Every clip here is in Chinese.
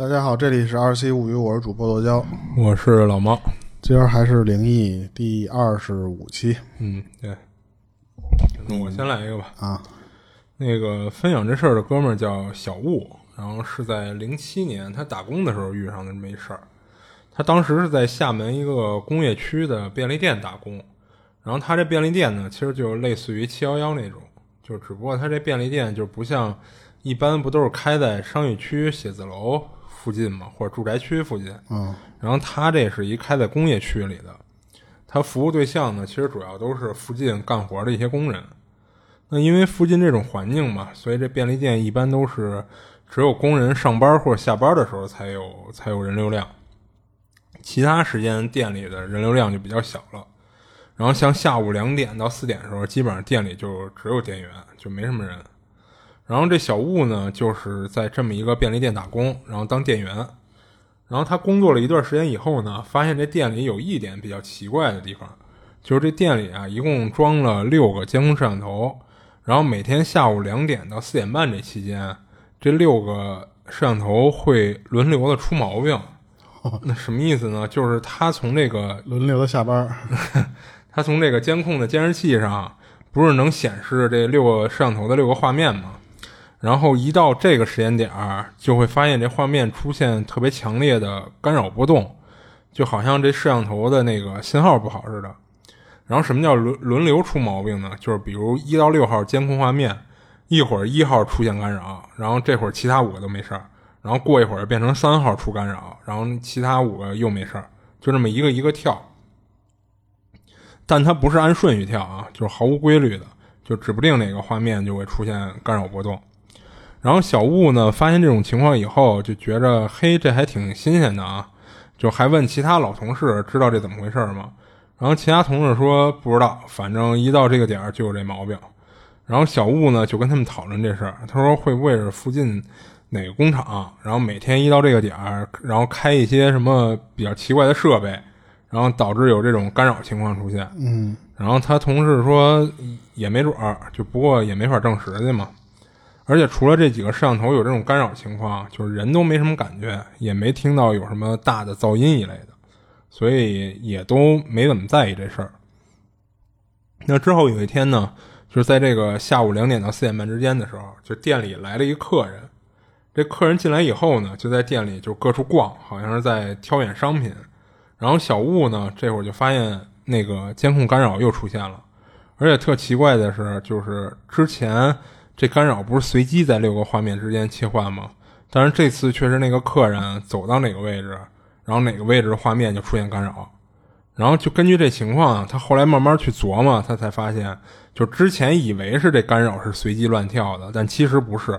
大家好，这里是二 C 物语，我是主播剁椒，我是老猫。今儿还是灵异第二十五期。嗯，对。那我先来一个吧。啊，那个分享这事儿的哥们儿叫小雾，然后是在零七年他打工的时候遇上的这么一事儿。他当时是在厦门一个工业区的便利店打工，然后他这便利店呢，其实就类似于七幺幺那种，就只不过他这便利店就不像一般不都是开在商业区写字楼。附近嘛，或者住宅区附近。嗯，然后他这是一开在工业区里的，他服务对象呢，其实主要都是附近干活的一些工人。那因为附近这种环境嘛，所以这便利店一般都是只有工人上班或者下班的时候才有才有人流量，其他时间店里的人流量就比较小了。然后像下午两点到四点的时候，基本上店里就只有店员，就没什么人。然后这小雾呢，就是在这么一个便利店打工，然后当店员。然后他工作了一段时间以后呢，发现这店里有一点比较奇怪的地方，就是这店里啊，一共装了六个监控摄像头。然后每天下午两点到四点半这期间，这六个摄像头会轮流的出毛病。那什么意思呢？就是他从这个轮流的下班，他从这个监控的监视器上，不是能显示这六个摄像头的六个画面吗？然后一到这个时间点儿，就会发现这画面出现特别强烈的干扰波动，就好像这摄像头的那个信号不好似的。然后什么叫轮轮流出毛病呢？就是比如一到六号监控画面，一会儿一号出现干扰，然后这会儿其他五个都没事儿，然后过一会儿变成三号出干扰，然后其他五个又没事儿，就这么一个一个跳。但它不是按顺序跳啊，就是毫无规律的，就指不定哪个画面就会出现干扰波动。然后小雾呢，发现这种情况以后，就觉着嘿，这还挺新鲜的啊，就还问其他老同事知道这怎么回事吗？然后其他同事说不知道，反正一到这个点儿就有这毛病。然后小雾呢就跟他们讨论这事儿，他说会不会是附近哪个工厂，然后每天一到这个点儿，然后开一些什么比较奇怪的设备，然后导致有这种干扰情况出现。嗯，然后他同事说也没准儿，就不过也没法证实去嘛。而且除了这几个摄像头有这种干扰情况，就是人都没什么感觉，也没听到有什么大的噪音一类的，所以也都没怎么在意这事儿。那之后有一天呢，就是在这个下午两点到四点半之间的时候，就店里来了一客人。这客人进来以后呢，就在店里就各处逛，好像是在挑选商品。然后小雾呢，这会儿就发现那个监控干扰又出现了，而且特奇怪的是，就是之前。这干扰不是随机在六个画面之间切换吗？但是这次确实那个客人走到哪个位置，然后哪个位置的画面就出现干扰。然后就根据这情况，他后来慢慢去琢磨，他才发现，就之前以为是这干扰是随机乱跳的，但其实不是，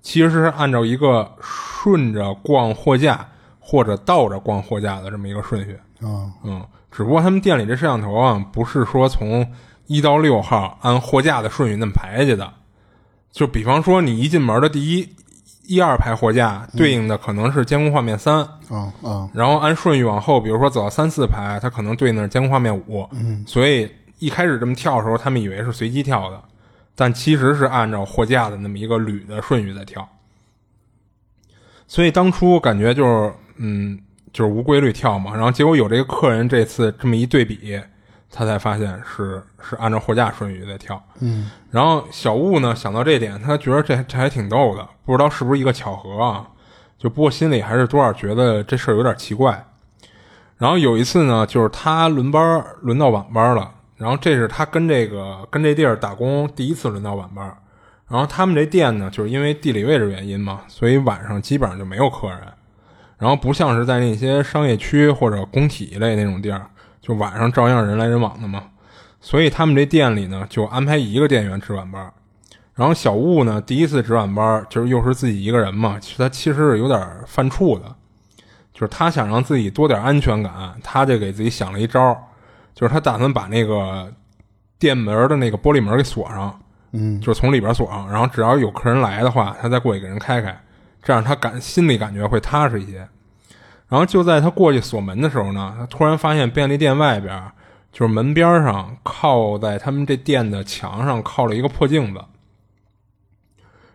其实是按照一个顺着逛货架或者倒着逛货架的这么一个顺序。啊，嗯，只不过他们店里这摄像头啊，不是说从一到六号按货架的顺序那么排下去的。就比方说，你一进门的第一一二排货架对应的可能是监控画面三，啊啊，然后按顺序往后，比如说走到三四排，它可能对应的是监控画面五，嗯，所以一开始这么跳的时候，他们以为是随机跳的，但其实是按照货架的那么一个捋的顺序在跳，所以当初感觉就是，嗯，就是无规律跳嘛，然后结果有这个客人这次这么一对比。他才发现是是按照货架顺序在跳，嗯，然后小雾呢想到这点，他觉得这这还挺逗的，不知道是不是一个巧合啊？就不过心里还是多少觉得这事儿有点奇怪。然后有一次呢，就是他轮班轮到晚班了，然后这是他跟这个跟这地儿打工第一次轮到晚班。然后他们这店呢，就是因为地理位置原因嘛，所以晚上基本上就没有客人。然后不像是在那些商业区或者工体一类那种地儿。就晚上照样人来人往的嘛，所以他们这店里呢就安排一个店员值晚班。然后小雾呢第一次值晚班，就是又是自己一个人嘛，其实他其实是有点犯怵的，就是他想让自己多点安全感，他就给自己想了一招，就是他打算把那个店门的那个玻璃门给锁上，嗯，就是从里边锁上，然后只要有客人来的话，他再过去给人开开，这样他感心里感觉会踏实一些。然后就在他过去锁门的时候呢，他突然发现便利店外边，就是门边上靠在他们这店的墙上靠了一个破镜子。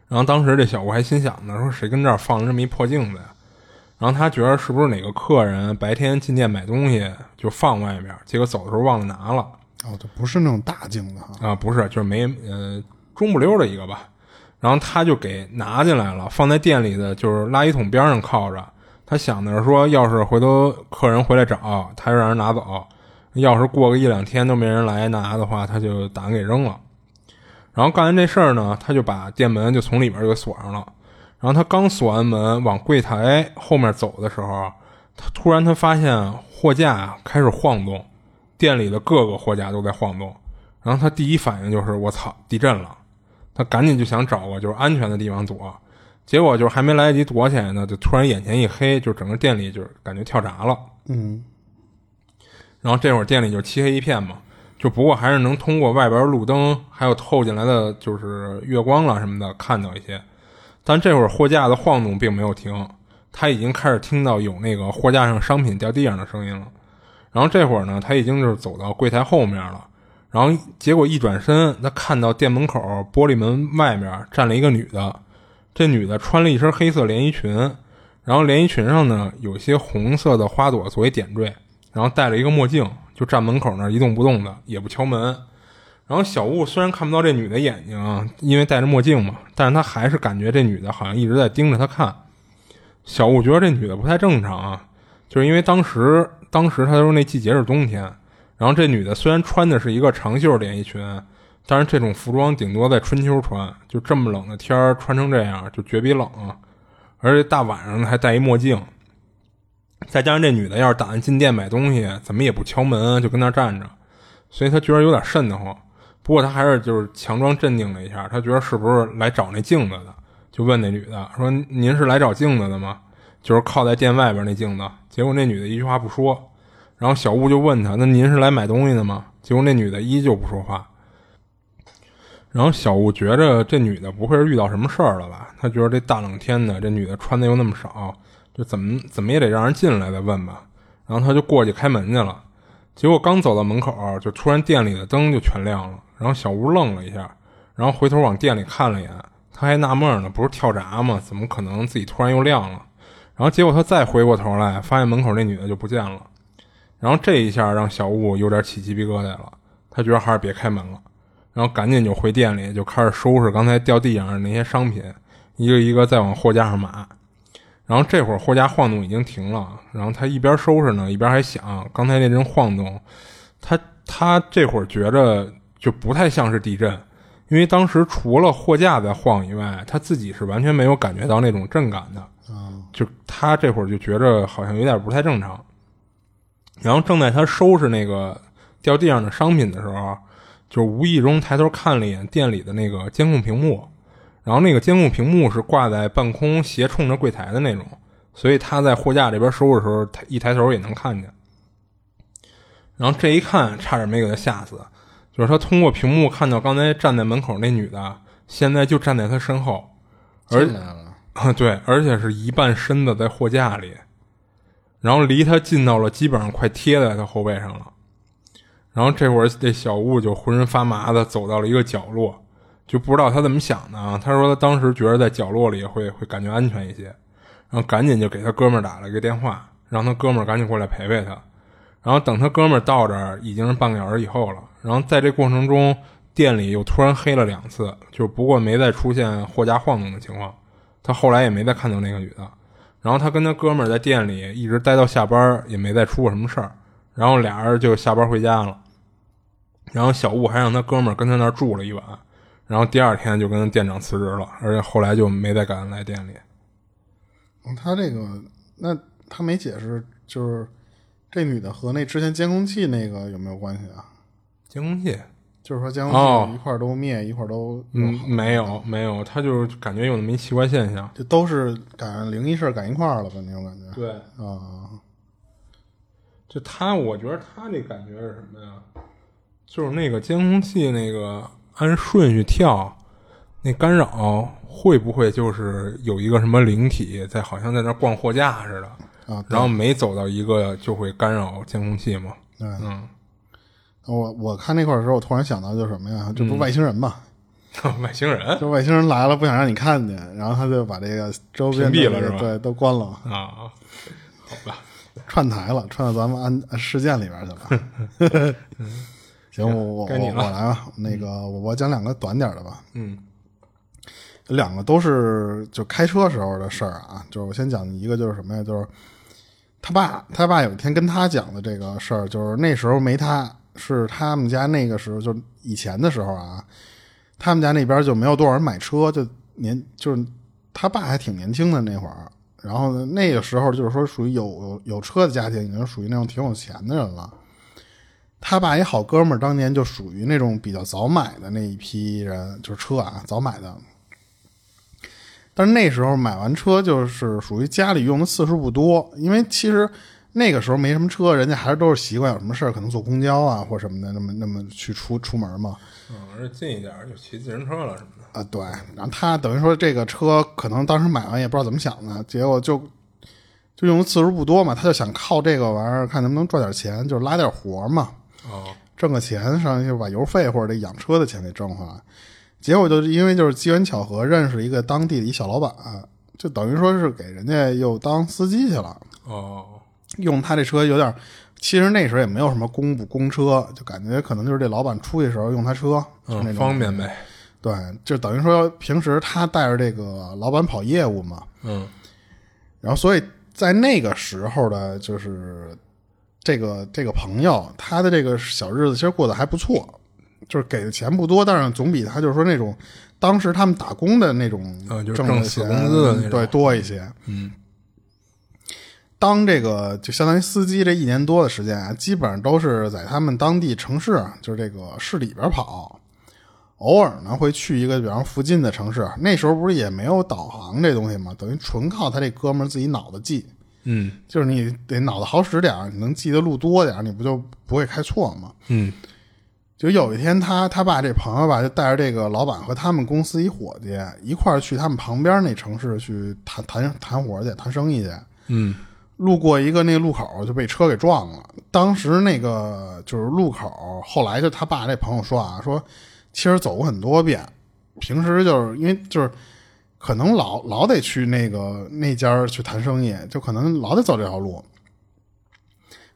然后当时这小吴还心想呢，说谁跟这儿放了这么一破镜子呀？然后他觉得是不是哪个客人白天进店买东西就放外面，结果走的时候忘了拿了哦，这不是那种大镜子哈，啊？不是，就是没呃中不溜的一个吧。然后他就给拿进来了，放在店里的就是垃圾桶边上靠着。他想的是说，要是回头客人回来找，他就让人拿走；要是过个一两天都没人来拿的话，他就打算给扔了。然后干完这事儿呢，他就把店门就从里面就给锁上了。然后他刚锁完门，往柜台后面走的时候，他突然他发现货架开始晃动，店里的各个货架都在晃动。然后他第一反应就是我操，地震了！他赶紧就想找个就是安全的地方躲，结果就是还没来得及躲起来呢，就突然眼前一黑，就整个店里就是感觉跳闸了。嗯，然后这会儿店里就漆黑一片嘛，就不过还是能通过外边路灯还有透进来的就是月光了什么的看到一些。但这会儿货架的晃动并没有停，他已经开始听到有那个货架上商品掉地上的声音了。然后这会儿呢，他已经就是走到柜台后面了。然后结果一转身，他看到店门口玻璃门外面站了一个女的。这女的穿了一身黑色连衣裙，然后连衣裙上呢有些红色的花朵作为点缀，然后戴了一个墨镜，就站门口那儿一动不动的，也不敲门。然后小雾虽然看不到这女的眼睛，因为戴着墨镜嘛，但是他还是感觉这女的好像一直在盯着他看。小雾觉得这女的不太正常啊，就是因为当时当时他说那季节是冬天，然后这女的虽然穿的是一个长袖连衣裙，但是这种服装顶多在春秋穿，就这么冷的天儿穿成这样就绝逼冷啊！而且大晚上还戴一墨镜，再加上这女的要是打算进店买东西，怎么也不敲门就跟那站着，所以他觉得有点瘆得慌。不过他还是就是强装镇定了一下，他觉得是不是来找那镜子的，就问那女的说：“您是来找镜子的吗？就是靠在店外边那镜子。”结果那女的一句话不说，然后小吴就问他：“那您是来买东西的吗？”结果那女的依旧不说话。然后小吴觉着这女的不会是遇到什么事儿了吧？他觉得这大冷天的，这女的穿的又那么少，就怎么怎么也得让人进来再问吧。然后他就过去开门去了。结果刚走到门口，就突然店里的灯就全亮了。然后小吴愣了一下，然后回头往店里看了一眼，他还纳闷呢，不是跳闸吗？怎么可能自己突然又亮了？然后结果他再回过头来，发现门口那女的就不见了。然后这一下让小吴有点起鸡皮疙瘩了，他觉得还是别开门了。然后赶紧就回店里，就开始收拾刚才掉地上的那些商品，一个一个再往货架上码。然后这会儿货架晃动已经停了，然后他一边收拾呢，一边还想刚才那阵晃动，他他这会儿觉着就不太像是地震，因为当时除了货架在晃以外，他自己是完全没有感觉到那种震感的。就他这会儿就觉着好像有点不太正常。然后正在他收拾那个掉地上的商品的时候。就无意中抬头看了一眼店里的那个监控屏幕，然后那个监控屏幕是挂在半空斜冲着柜台的那种，所以他在货架这边收拾的时候，他一抬头也能看见。然后这一看，差点没给他吓死，就是他通过屏幕看到刚才站在门口那女的，现在就站在他身后，而啊 对，而且是一半身子在货架里，然后离他近到了基本上快贴在他后背上了。然后这会儿，这小雾就浑身发麻的走到了一个角落，就不知道他怎么想的啊。他说他当时觉得在角落里会会感觉安全一些，然后赶紧就给他哥们儿打了一个电话，让他哥们儿赶紧过来陪陪他。然后等他哥们儿到这儿，已经是半个小时以后了。然后在这过程中，店里又突然黑了两次，就不过没再出现货架晃动的情况。他后来也没再看到那个女的。然后他跟他哥们儿在店里一直待到下班，也没再出过什么事儿。然后俩人就下班回家了。然后小雾还让他哥们儿跟他那儿住了一晚，然后第二天就跟店长辞职了，而且后来就没再敢来店里。他这个，那他没解释，就是这女的和那之前监控器那个有没有关系啊？监控器，就是说监控器一块都灭，一块都嗯没有没有，他就是感觉有那么一奇怪现象，就都是赶灵异事赶一块儿了吧那种感觉。对啊，就他，我觉得他那感觉是什么呀？就是那个监控器，那个按顺序跳，那干扰会不会就是有一个什么灵体在，好像在那逛货架似的啊？然后每走到一个就会干扰监控器嘛？对，嗯，我我看那块的时候，我突然想到就是什么呀？这不是外星人嘛？外星人就外星人来了不想让你看见，然后他就把这个周边的屏蔽了是吧对，都关了，啊，好吧，串台了，串到咱们案事件里边去了。行，我我我我来吧，那个我我讲两个短点的吧。嗯两个都是就开车时候的事儿啊，就是我先讲一个，就是什么呀？就是他爸，他爸有一天跟他讲的这个事儿，就是那时候没他，是他们家那个时候，就以前的时候啊，他们家那边就没有多少人买车，就年就是他爸还挺年轻的那会儿，然后呢，那个时候就是说属于有有有车的家庭，已经属于那种挺有钱的人了。他爸一好哥们儿，当年就属于那种比较早买的那一批人，就是车啊，早买的。但是那时候买完车就是属于家里用的次数不多，因为其实那个时候没什么车，人家还是都是习惯有什么事儿可能坐公交啊或什么的，那么那么去出出门嘛。嗯，而且近一点就骑自行车了什么的。啊，对，然后他等于说这个车可能当时买完也不知道怎么想的，结果就就用的次数不多嘛，他就想靠这个玩意儿看能不能赚点钱，就是拉点活嘛。哦，挣个钱，上去就把油费或者这养车的钱给挣回来。结果就是因为就是机缘巧合认识一个当地的一小老板，就等于说是给人家又当司机去了，哦，用他这车有点。其实那时候也没有什么公不公车，就感觉可能就是这老板出去的时候用他车，就是那嗯，种方便呗。对，就等于说平时他带着这个老板跑业务嘛，嗯然后所以在那个时候的，就是这个这个朋友，他的这个小日子其实过得还不错，就是给的钱不多，但是总比他就是说那种当时他们打工的那种挣的钱挣死工资的那种对多一些。嗯当这个就相当于司机这一年多的时间啊，基本上都是在他们当地城市，就是这个市里边跑。偶尔呢会去一个比方附近的城市，那时候不是也没有导航这东西吗？等于纯靠他这哥们儿自己脑子记。嗯就是你得脑子好使点儿，你能记得路多点儿，你不就不会开错吗？嗯就有一天他，他爸这朋友吧，就带着这个老板和他们公司一伙计一块儿去他们旁边那城市去谈谈谈活去，谈生意去。嗯路过一个那路口就被车给撞了。当时那个就是路口，后来就他爸这朋友说啊，说其实走过很多遍，平时就是因为就是可能老老得去那个那家去谈生意，就可能老得走这条路。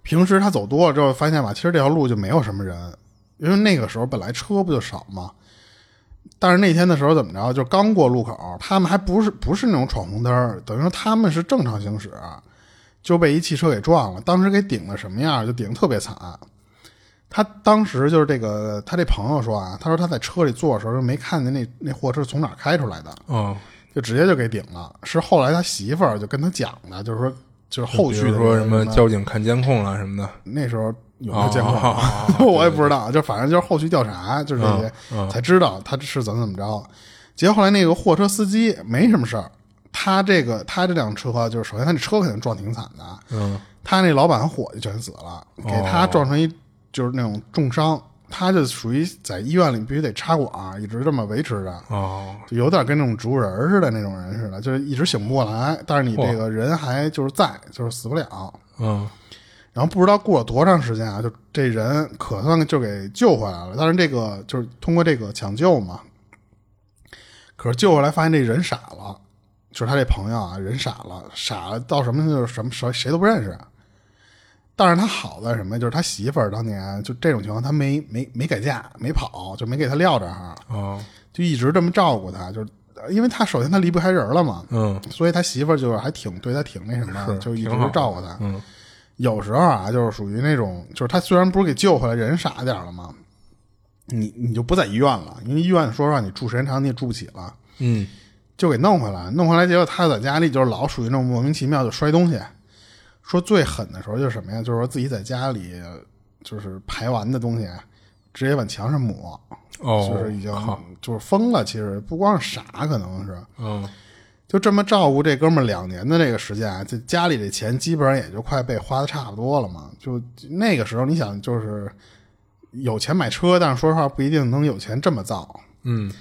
平时他走多了之后，发现吧，其实这条路就没有什么人，因为那个时候本来车不就少吗？但是那天的时候怎么着，就刚过路口，他们还不是不是那种闯红灯，等于说他们是正常行驶，就被一汽车给撞了。当时给顶的什么样？就顶得特别惨。他当时就是这个，他这朋友说啊，他说他在车里坐的时候就没看见那那货车从哪儿开出来的，哦，就直接就给顶了。是后来他媳妇儿就跟他讲的，就是说就是后续说什么么交警看监控了什么的。那时候有没有监控，哦哦哦哦 我也不知道，就反正就是后续调查，就是这些、嗯嗯才知道他是怎么怎么着。结果后来那个货车司机没什么事儿，他这个他这辆车就是首先他这车肯定撞挺惨的，嗯。他那老板和伙计全死了，给他哦撞成一就是那种重伤，他就属于在医院里必须得插管，一直这么维持着。哦。就有点跟那种植物人似的那种人似的，就是一直醒不过来，但是你这个人还就是在，就是死不了。嗯。然后不知道过了多长时间啊，就这人可算就给救回来了。但是这个就是通过这个抢救嘛，可是救回来发现这人傻了，就是他这朋友啊，人傻了，傻了到什么就是什么谁谁都不认识。但是他好在什么？就是他媳妇儿当年就这种情况，他没没没改嫁，没跑，就没给他撂这儿，哦就一直这么照顾他。就是因为他首先他离不开人了嘛，嗯所以他媳妇儿就是还挺对他挺那什么，就一直照顾他。嗯有时候啊，就是属于那种，就是他虽然不是给救回来，人傻点了嘛，你你就不在医院了，因为医院说实话你住时间长你也住不起了，嗯就给弄回来，弄回来结果他在家里就是老属于那种莫名其妙就摔东西。说最狠的时候就是什么呀？就是说自己在家里就是排完的东西，直接往墙上抹，哦，就是已经好就是疯了。其实不光是傻，可能是嗯就这么照顾这哥们儿两年的这个时间啊，这家里这钱基本上也就快被花的差不多了嘛。就那个时候，你想就是有钱买车，但是说实话不一定能有钱这么造。嗯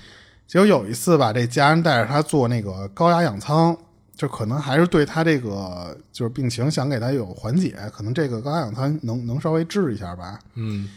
结果有一次吧，这家人带着他做那个高压氧舱，就可能还是对他这个就是病情想给他有缓解，可能这个高压氧舱能能稍微治一下吧。嗯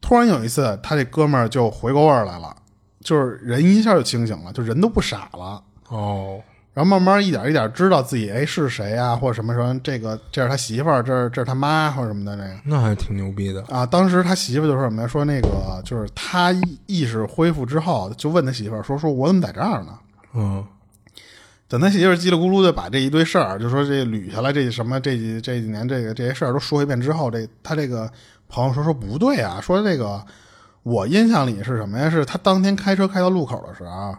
突然有一次，他这哥们儿就回过味儿来了，就是人一下就清醒了，就人都不傻了。哦，然后慢慢一点一点知道自己哎是谁啊，或者什么什么，这个这是他媳妇儿，这是这是他妈或者什么的那个那还挺牛逼的。啊。当时他媳妇就说什么呀？说那个就是他意意识恢复之后，就问他媳妇儿说：“说我怎么在这儿呢？”嗯等他媳妇儿叽里咕噜的把这一堆事儿，就说这捋下来这什么这几这几年这个这些事儿都说一遍之后，这他这个朋友说说不对啊，说这个我印象里是什么呀？是他当天开车开到路口的时候，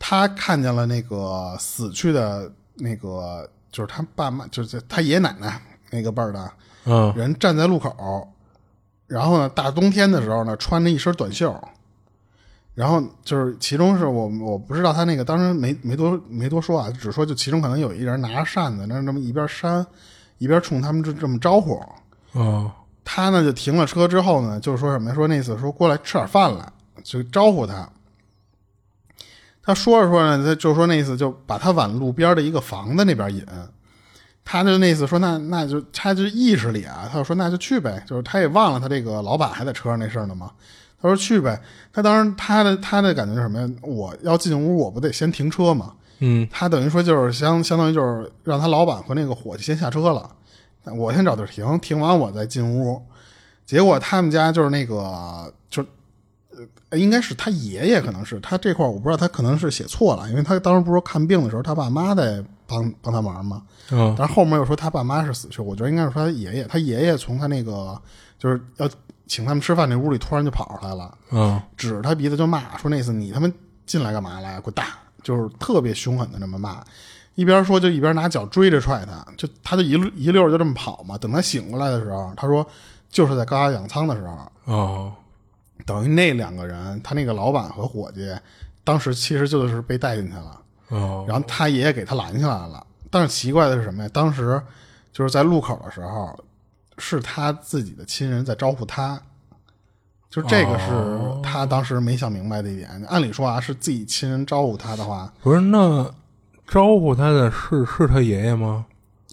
他看见了那个死去的那个就是他爸妈，就是他爷爷奶奶那个辈儿的嗯人站在路口，然后呢，大冬天的时候呢，穿着一身短袖，然后就是其中是我我不知道他那个当时没没多没多说啊，只说就其中可能有一人拿着扇子，那那么一边扇一边冲他们这这么招呼。哦他呢就停了车之后呢，就说什么？说那次说过来吃点饭来，就招呼他。他说着说着，他就说那意思就把他往路边的一个房子那边引。他就那意思说那那就他就意识里啊，他就说那就去呗，就是他也忘了他这个老板还在车上那事儿呢嘛。他说去呗。他当时他的他的感觉是什么呀？我要进屋，我不得先停车嘛？嗯他等于说就是相相当于就是让他老板和那个伙计先下车了，我先找地儿停，停完我再进屋。结果他们家就是那个就。呃，应该是他爷爷，可能是他这块儿我不知道，他可能是写错了，因为他当时不是说看病的时候他爸妈在帮帮他忙嘛，嗯但是后面又说他爸妈是死去，我觉得应该是说他爷爷，他爷爷从他那个就是要请他们吃饭那屋里突然就跑出来了，嗯指着他鼻子就骂，说那次你他妈进来干嘛来？滚蛋！就是特别凶狠的那么骂，一边说就一边拿脚追着踹他，就他就一溜就这么跑嘛。等他醒过来的时候，他说就是在高压氧舱的时候，哦等于那两个人，他那个老板和伙计，当时其实就是被带进去了，哦然后他爷爷给他拦下来了。但是奇怪的是什么呀？当时就是在路口的时候，是他自己的亲人在招呼他。就这个是他当时没想明白的一点。按理说啊，是自己亲人招呼他的话，不是那招呼他的是是他爷爷吗？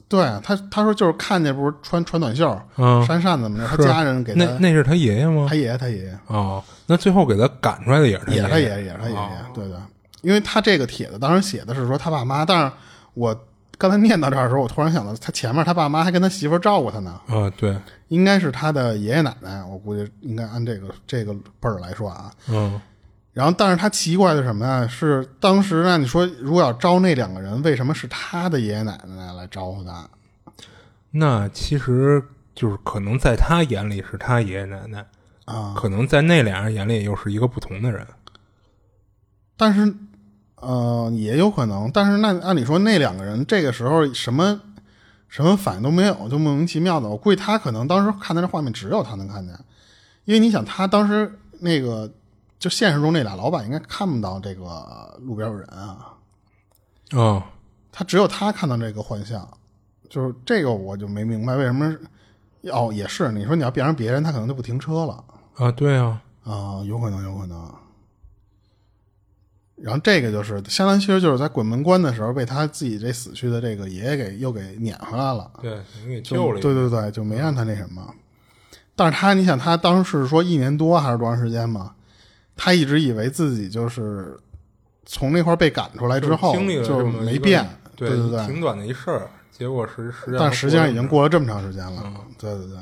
对他他说就是看见不是穿穿短袖、嗯，扇扇子嘛，他家人给他那那是他爷爷吗？他？爷爷他爷爷。哦，那最后给他赶出来的也是他也是他爷爷爷也是他爷爷哦，对对，因为他这个帖子当时写的是说他爸妈，但是我刚才念到这儿的时候，我突然想到他前面他爸妈还跟他媳妇儿照顾他呢，啊，对，应该是他的爷爷奶奶，我估计应该按这个这个辈儿来说啊。嗯然后，但是他奇怪的是什么呀？是当时呢，你说如果要招那两个人，为什么是他的爷爷奶奶来招呼他？那其实就是可能在他眼里是他爷爷奶奶，啊，可能在那俩人眼里又是一个不同的人。但是，呃，也有可能。但是那按理说，那两个人这个时候什么什么反应都没有，就莫名其妙的。我估计他可能当时看的这画面只有他能看见，因为你想，他当时那个就现实中那俩老板应该看不到这个路边有人啊，哦，他只有他看到这个幻象。就是这个我就没明白为什么。哦，也是，你说你要变成别人，他可能就不停车了。啊，对啊，啊、有可能，有可能。然后这个就是相当于其实就是在鬼门关的时候被他自己这死去的这个爷爷给又给撵回来了，对，给救了。对对对，就没让他那什么。但是他，你想他当时说一年多还是多长时间嘛？他一直以为自己就是从那块儿被赶出来之后经历了就没变，对对对挺短的一事儿，结果实实但实际上已经过了这么长时间了，对对对。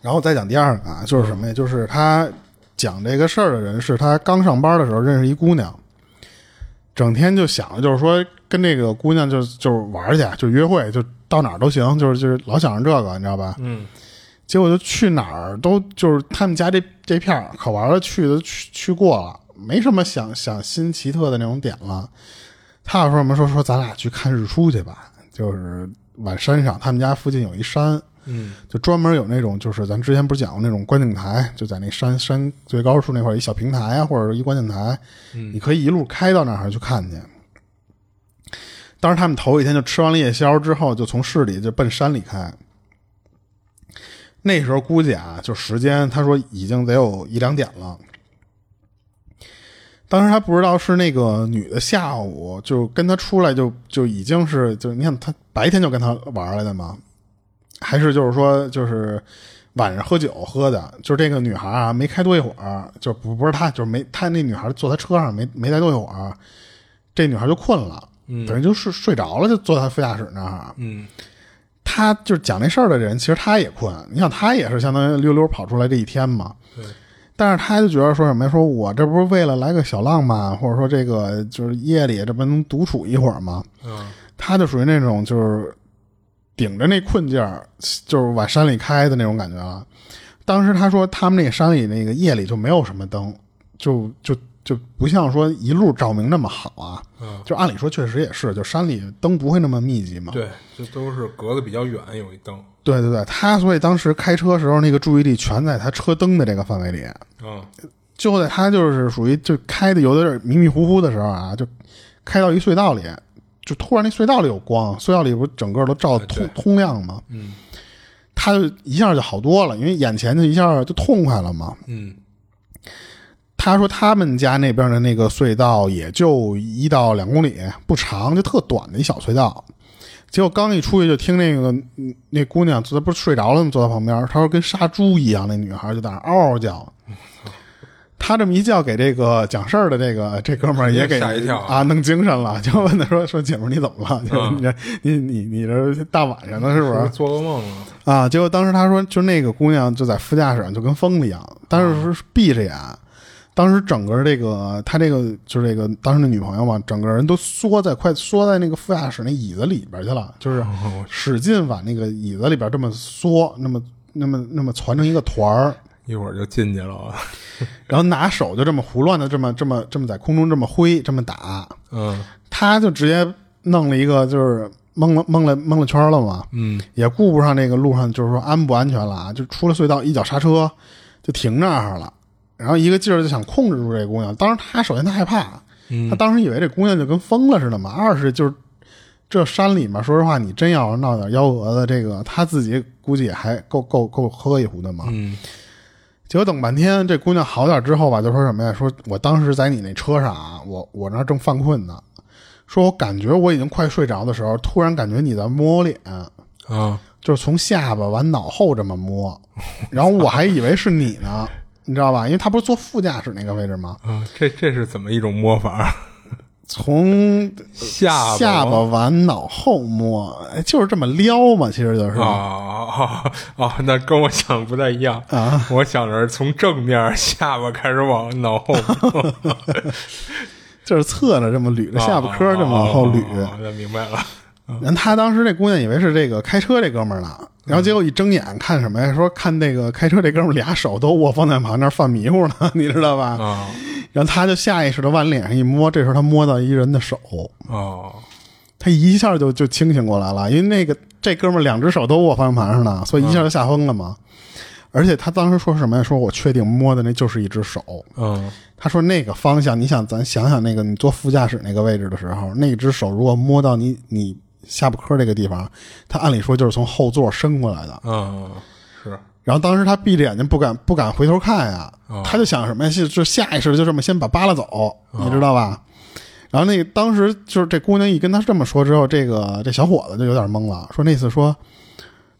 然后再讲第二个啊，就是什么呀？就是他讲这个事儿的人是他刚上班的时候认识一姑娘，整天就想着就是说跟这个姑娘就就是玩去，就约会，就到哪儿都行，就是就是老想着这个，你知道吧？嗯结果就去哪儿都就是他们家这这片儿可玩的去的去去过了，没什么想想新奇特的那种点了。他要说什么说说咱俩去看日出去吧，就是往山上，他们家附近有一山，嗯就专门有那种就是咱之前不是讲过那种观景台，就在那山山最高处那块儿一小平台啊，或者一观景台，嗯你可以一路开到那儿去看去。当时他们头一天就吃完了夜宵之后，就从市里就奔山里开。那时候估计啊，就时间，他说已经得有一两点了。当时他不知道是那个女的下午就跟他出来就就已经是就你看他白天就跟他玩来的吗？还是就是说就是晚上喝酒喝的，就是这个女孩啊，没开多一会儿，就不不是他，就是没她那女孩坐他车上没没待多一会儿，这女孩就困了，等于就是睡着了，就坐在副驾驶那儿。嗯他就是讲那事儿的人，其实他也困，你想他也是相当于溜溜跑出来这一天嘛。对。但是他就觉得说什么呀？说我这不是为了来个小浪漫，或者说这个就是夜里这不能独处一会儿吗？嗯他就属于那种就是顶着那困劲儿，就是往山里开的那种感觉了。当时他说他们那山里那个夜里就没有什么灯，就就就不像说一路照明那么好啊。嗯，就按理说确实也是，就山里灯不会那么密集嘛。对，这都是隔得比较远，有一灯。对对对，他所以当时开车时候那个注意力全在他车灯的这个范围里，嗯就在他就是属于就开的有点迷迷糊糊的时候啊，就开到一隧道里，就突然那隧道里有光，隧道里不整个都照得通通亮嘛？嗯他就一下就好多了，因为眼前就一下就痛快了嘛。嗯他说他们家那边的那个隧道也就一到两公里，不长，就特短的一小隧道。结果刚一出去就听那个嗯那姑娘坐，不是睡着了吗？坐在旁边，她说跟杀猪一样，那女孩就在那嗷嗷叫。他这么一叫，给这个讲事儿的这个这哥们儿也给吓一跳啊，弄精神了，就问他说：“说姐们儿你怎么了？就你这你你你这大晚上的，是不是？做噩梦了。啊，结果当时他说，就那个姑娘就在副驾驶上，就跟疯了一样，当时是闭着眼，当时整个这个他这个就是这个当时的女朋友嘛，整个人都缩在快缩在那个副驾驶那椅子里边去了，就是 使劲往那个椅子里边这么缩，那么那么那么攒成一个团儿，一会儿就进去了。然后拿手就这么胡乱的这么这么这么在空中这么挥这么打，嗯。他就直接弄了一个就是蒙了蒙了蒙了圈了嘛，嗯。也顾不上那个路上就是说安不安全了啊，就出了隧道一脚刹车就停那儿了，然后一个劲儿就想控制住这姑娘。当时他首先他害怕，嗯他当时以为这姑娘就跟疯了似的嘛。二是就是这山里面，说实话，你真要是闹点幺蛾子，这个他自己估计也还够够够喝一壶的嘛。嗯结果等半天，这姑娘好点之后吧，就说什么呀？说我当时在你那车上啊，我我那正犯困呢，说我感觉我已经快睡着的时候，突然感觉你在摸我脸，啊就是从下巴往脑后这么摸，然后我还以为是你呢，你知道吧？因为他不是坐副驾驶那个位置吗？啊，这这是怎么一种摸法？从下巴下巴往脑后摸，哎，就是这么撩嘛，其实就是啊啊啊！那跟我想的不太一样啊。我想着是从正面下巴开始往脑后摸，就是侧着这么捋着下巴颏儿这么往后捋。哦那明白了。然后他当时这姑娘以为是这个开车这哥们儿呢，然后结果一睁眼看什么呀？说看那个开车这哥们儿俩手都握方向盘那儿犯迷糊呢，你知道吧？啊 然后他就下意识的往脸上一摸，这时候他摸到一人的手，哦他一下就就清醒过来了，因为那个这哥们儿两只手都握方向盘上呢，所以一下就吓疯了嘛。而且他当时说什么呀？说我确定摸的那就是一只手。嗯他说那个方向，你想咱想想那个你坐副驾驶那个位置的时候，那只手如果摸到你你下巴颏这个地方，他按理说就是从后座伸过来的。嗯是然后当时他闭着眼睛不敢不敢回头看呀，他就想什么呀？就就下意识地就这么先把扒拉走，你知道吧？然后那个当时就是这姑娘一跟他这么说之后，这个这小伙子就有点懵了，说那次说。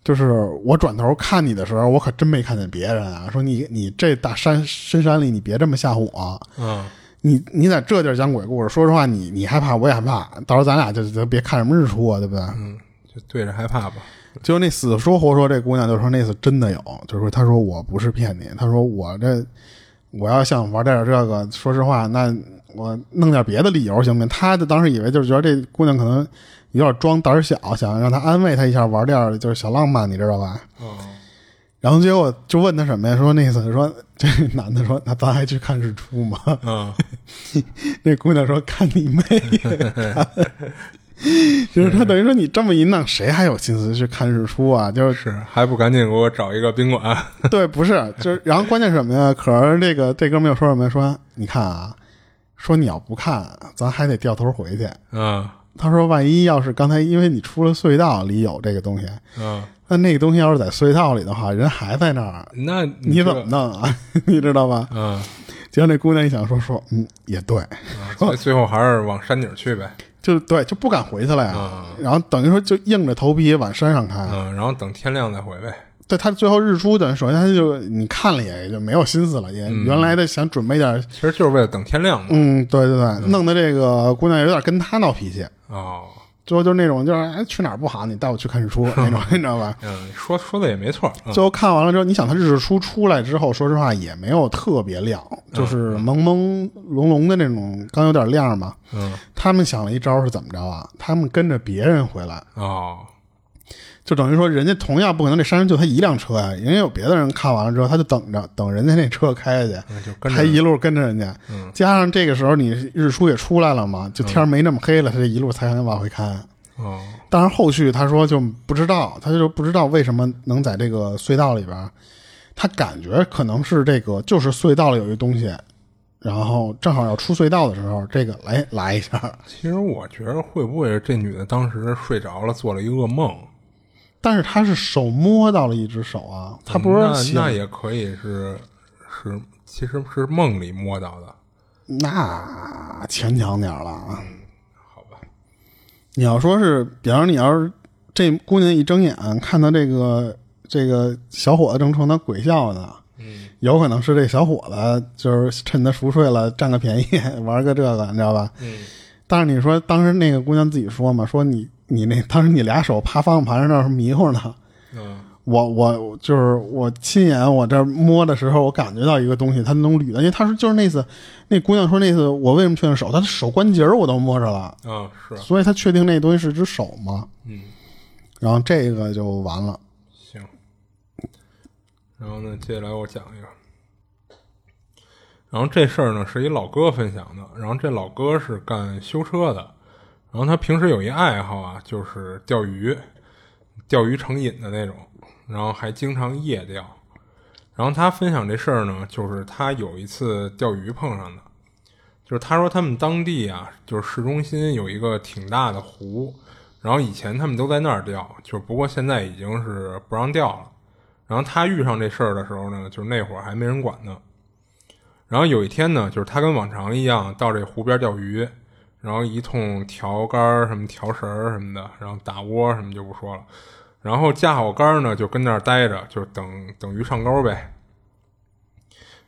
就是我转头看你的时候，我可真没看见别人啊！说你你这大山深山里，你别这么吓唬我。嗯你你在这地儿讲鬼故事，说实话，你你害怕，我也害怕。到时候咱俩就就别看什么日出啊，对不对？嗯，就对着害怕吧。结果那死说活说这姑娘就说那次真的有，就是说她说我不是骗你，她说我这我要想玩点这个，说实话，那我弄点别的理由行不行？她就当时以为就是觉得这姑娘可能有点装胆小，想让她安慰她一下，玩点就是小浪漫，你知道吧？哦然后结果就问他什么呀？说那意思说这男的说那咱还去看日出吗？嗯 那姑娘说：“看你妹！”就是他等于说你这么一弄，谁还有心思去看日出啊？就是是，还不赶紧给我找一个宾馆？对，不是，就是然后关键是什么呀？可是这个这哥们又说什么呀？说你看啊，说你要不看，咱还得掉头回去。嗯他说，万一要是刚才因为你出了隧道里有这个东西，嗯，那那个东西要是在隧道里的话，人还在那儿，那你怎么？弄啊？你知道吧？嗯，结果那姑娘一想说说，嗯，也对，啊所以最后还是往山顶去呗。就对，就不敢回去了呀。嗯然后等于说就硬着头皮往山上开。嗯，然后等天亮再回呗。对他最后日出，等于首先他就你看了也就没有心思了，也原来的想准备点，其实就是为了等天亮嘛。嗯，对对对，弄得这个姑娘有点跟他闹脾气，哦，最后就是那种就是哎去哪儿不好，你带我去看日出 那种，你知道吧？嗯，说说的也没错。嗯最后看完了之后，你想他日出出来之后，说实话也没有特别亮，就是朦朦胧胧的那种，刚有点亮嘛。嗯，他们想了一招是怎么着啊？他们跟着别人回来，哦，就等于说人家同样不可能这山上就他一辆车呀，人家有别的人看完了之后，他就等着等人家那车开下去，他一路跟着人家。嗯加上这个时候你日出也出来了嘛，就天儿没那么黑了，他这一路才能往回开。哦，当然后续他说就不知道，他就不知道为什么能在这个隧道里边儿，他感觉可能是这个就是隧道里有一东西，然后正好要出隧道的时候，这个来来一下。其实我觉得会不会这女的当时睡着了，做了一个噩梦？但是他是手摸到了一只手啊，他不是那那也可以是是，其实是梦里摸到的，那牵强点儿了啊。好吧？你要说是，比方说你要是这姑娘一睁眼看到这个这个小伙子正冲她鬼笑呢，嗯，有可能是这小伙子就是趁她熟睡了占个便宜玩个这个，你知道吧？嗯，但是你说当时那个姑娘自己说嘛，说你你那当时你俩手趴方向盘上那儿迷糊呢，嗯，我我就是我亲眼我这儿摸的时候，我感觉到一个东西，它能捋的，因为他说就是那次那姑娘说那次我为什么确定手，她的手关节我都摸着了，啊，是，所以她确定那东西是只手嘛。嗯，然后这个就完了。行。然后呢，接下来我讲一个。然后这事儿呢是一老哥分享的，然后这老哥是干修车的，然后他平时有一爱好啊，就是钓鱼，钓鱼成瘾的那种，然后还经常夜钓。然后他分享这事儿呢，就是他有一次钓鱼碰上的，就是他说他们当地啊，就是市中心有一个挺大的湖，然后以前他们都在那儿钓，就不过现在已经是不让钓了。然后他遇上这事儿的时候呢，就是那会儿还没人管呢。然后有一天呢，就是他跟往常一样到这湖边钓鱼，然后一通调竿儿什么调绳儿什么的，然后打窝什么就不说了。然后架好竿儿呢，就跟那儿待着，就等等鱼上钩呗。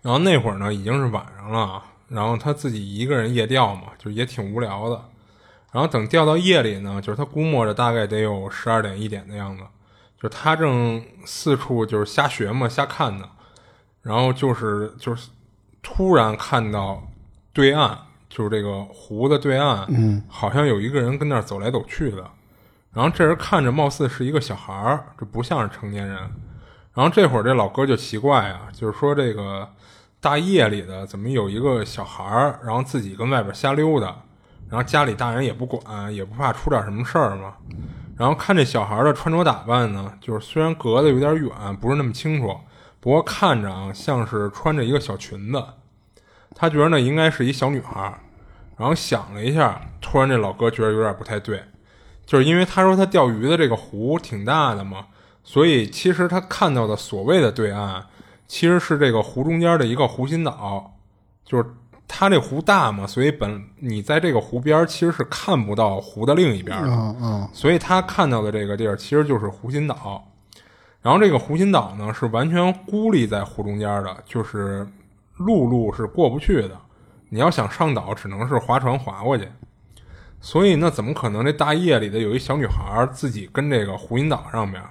然后那会儿呢，已经是晚上了，然后他自己一个人夜钓嘛，就也挺无聊的。然后等钓到夜里呢，就是他估摸着大概得有十二点一点的样子，就他正四处就是瞎学嘛，瞎看呢。然后就是就是突然看到对岸，就是这个湖的对岸，嗯，好像有一个人跟那儿走来走去的。然后这人看着貌似是一个小孩儿，这不像是成年人。然后这会儿这老哥就奇怪啊，就是说这个大夜里的怎么有一个小孩儿，然后自己跟外边瞎溜达，然后家里大人也不管，也不怕出点什么事儿嘛。然后看这小孩的穿着打扮呢，就是虽然隔得有点远，不是那么清楚，不过看着啊像是穿着一个小裙子。他觉得那应该是一小女孩儿，然后想了一下，突然这老哥觉得有点不太对，就是因为他说他钓鱼的这个湖挺大的嘛，所以其实他看到的所谓的对岸，其实是这个湖中间的一个湖心岛，就是他这湖大嘛，所以本你在这个湖边其实是看不到湖的另一边的，所以他看到的这个地儿其实就是湖心岛。然后这个湖心岛呢是完全孤立在湖中间的，就是陆路是过不去的。你要想上岛，只能是划船划过去。所以那怎么可能这大夜里的有一小女孩自己跟这个湖心岛上面？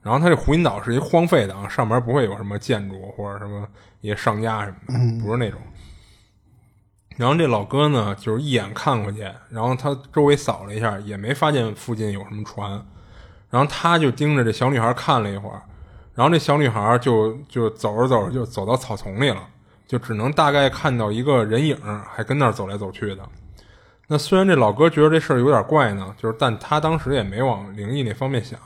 然后它这湖心岛是一荒废的啊，上面不会有什么建筑或者什么一些商家什么的，不是那种。然后这老哥呢，就是一眼看过去，然后他周围扫了一下，也没发现附近有什么船，然后他就盯着这小女孩看了一会儿，然后这小女孩就就走着走着就走到草丛里了，就只能大概看到一个人影，还跟那儿走来走去的。那虽然这老哥觉得这事儿有点怪呢，就是但他当时也没往灵异那方面想。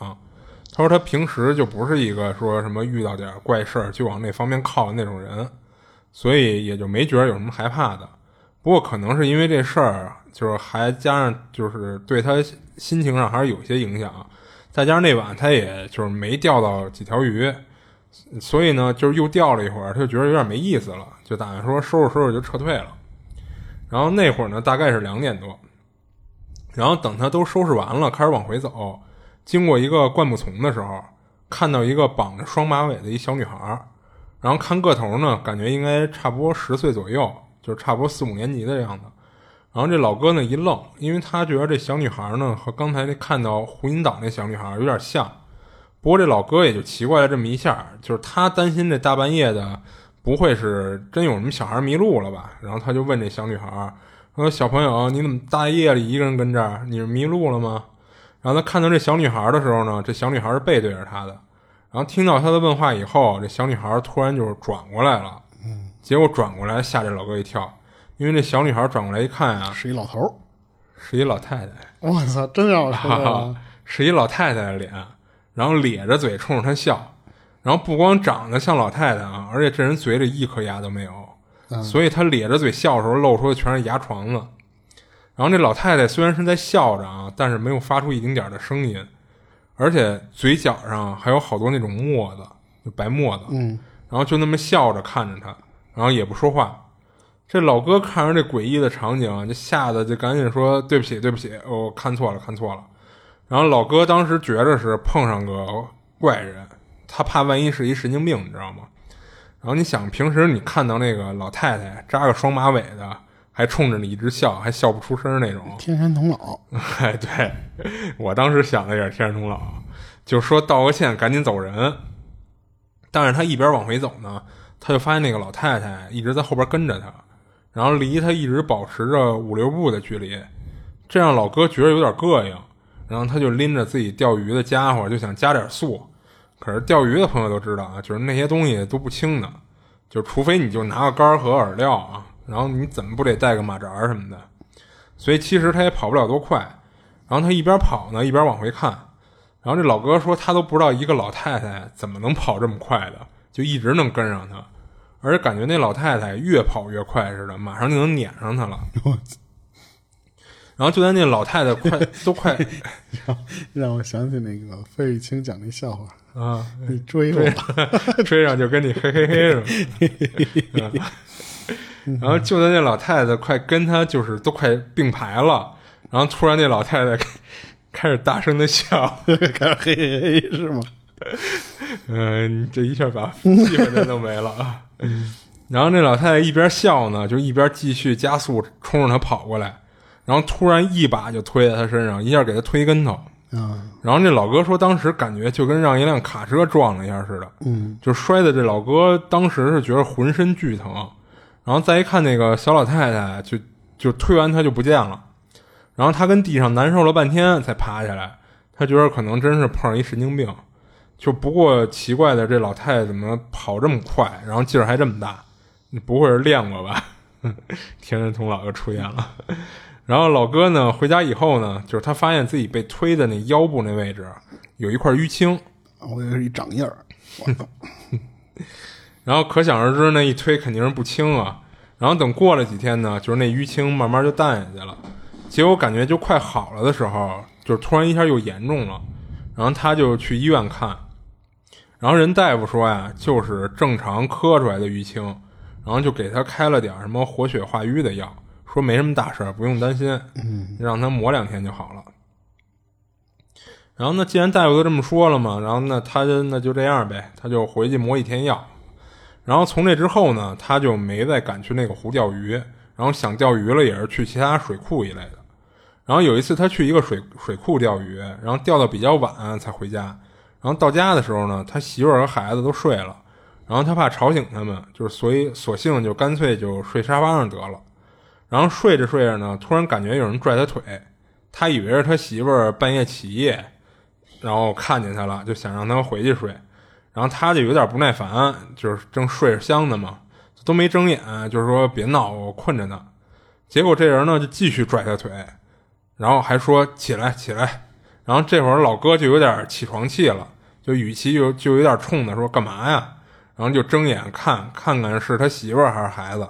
他说他平时就不是一个说什么遇到点怪事儿就往那方面靠的那种人，所以也就没觉得有什么害怕的。不过可能是因为这事儿，就是还加上就是对他心情上还是有些影响，再加上那晚他也就是没钓到几条鱼，所以呢就是又钓了一会儿，他就觉得有点没意思了，就打算说收拾收拾就撤退了。然后那会儿呢大概是两点多，然后等他都收拾完了，开始往回走，经过一个灌木丛的时候，看到一个绑着双马尾的一小女孩儿，然后看个头呢，感觉应该差不多十岁左右，就是差不多四五年级的样子。然后这老哥呢一愣，因为他觉得这小女孩呢和刚才那看到胡引岛那小女孩有点像。不过这老哥也就奇怪了这么一下，就是他担心这大半夜的不会是真有什么小孩迷路了吧？然后他就问这小女孩说：“小朋友，你怎么大夜里一个人跟这儿？你是迷路了吗？”然后他看到这小女孩的时候呢，这小女孩是背对着他的。然后听到他的问话以后，这小女孩突然就是转过来了。嗯，结果转过来吓这老哥一跳，因为这小女孩转过来一看啊，是一老头儿，是一老太太。我操，真让我哈哈，是一老太太的脸，然后咧着嘴冲着他笑。然后不光长得像老太太啊，而且这人嘴里一颗牙都没有，所以他咧着嘴笑的时候露出的全是牙床子。然后这老太太虽然是在笑着啊，但是没有发出一丁点的声音，而且嘴角上还有好多那种沫子，就白沫子。嗯，然后就那么笑着看着他，然后也不说话。这老哥看着这诡异的场景，就吓得就赶紧说：“对不起，对不起，我看错了，看错了。”然后老哥当时觉着是碰上个怪人，他怕万一是一神经病，你知道吗？然后你想，平时你看到那个老太太扎个双马尾的。还冲着你一直笑，还笑不出声那种。天山童姥，哎，对我当时想的也是天山童姥，就说道个歉，赶紧走人。但是他一边往回走呢，他就发现那个老太太一直在后边跟着他，然后离他一直保持着五六步的距离，这让老哥觉得有点膈应。然后他就拎着自己钓鱼的家伙，就想加点速。可是钓鱼的朋友都知道啊，就是那些东西都不轻的，就除非你就拿个竿和饵料啊。然后你怎么不得带个马扎什么的？所以其实他也跑不了多快。然后他一边跑呢，一边往回看。然后这老哥说他都不知道一个老太太怎么能跑这么快的，就一直能跟上他，而且感觉那老太太越跑越快似的，马上就能撵上他了。然后就在那老太太快 都快，让我想起那个费玉清讲那笑话啊，你追我，追上就跟你嘿嘿嘿似的。然后就在那老太太快跟他就是都快并排了，然后突然那老太太开始大声的笑，开始嘿嘿嘿是吗？嗯，这一下把气氛都弄没了啊！然后那老太太一边笑呢，就一边继续加速冲着他跑过来，然后突然一把就推在他身上，一下给他推跟头。嗯，然后这老哥说，当时感觉就跟让一辆卡车撞了一下似的，嗯，就摔的这老哥当时是觉得浑身剧疼。然后再一看那个小老太太，就就推完他就不见了。然后他跟地上难受了半天才爬起来，他觉得可能真是碰上一神经病。就不过奇怪的，这老太太怎么跑这么快，然后劲儿还这么大？你不会是练过吧？天人童姥又出现了。然后老哥呢，回家以后呢，就是他发现自己被推的那腰部那位置有一块淤青，我以为是一掌印儿。我操！然后可想而知，那一推肯定是不轻啊。然后等过了几天呢，就是那淤青慢慢就淡下去了。结果感觉就快好了的时候，就是突然一下又严重了。然后他就去医院看，然后人大夫说呀，就是正常磕出来的淤青，然后就给他开了点什么活血化瘀的药，说没什么大事儿，不用担心，让他抹两天就好了。然后呢既然大夫都这么说了嘛，然后那他就那就这样呗，他就回去抹一天药。然后从这之后呢，他就没再敢去那个湖钓鱼。然后想钓鱼了，也是去其他水库一类的。然后有一次他去一个水水库钓鱼，然后钓到比较晚才回家。然后到家的时候呢，他媳妇儿和孩子都睡了。然后他怕吵醒他们，就是所以索性就干脆就睡沙发上得了。然后睡着睡着呢，突然感觉有人拽他腿，他以为是他媳妇儿半夜起夜，然后看见他了，就想让他回去睡。然后他就有点不耐烦，就是正睡着香呢嘛，都没睁眼，就是说别闹，我困着呢。结果这人呢就继续拽他腿，然后还说起来起来。然后这会儿老哥就有点起床气了，就语气就就有点冲他说干嘛呀？然后就睁眼看看看是他媳妇儿还是孩子。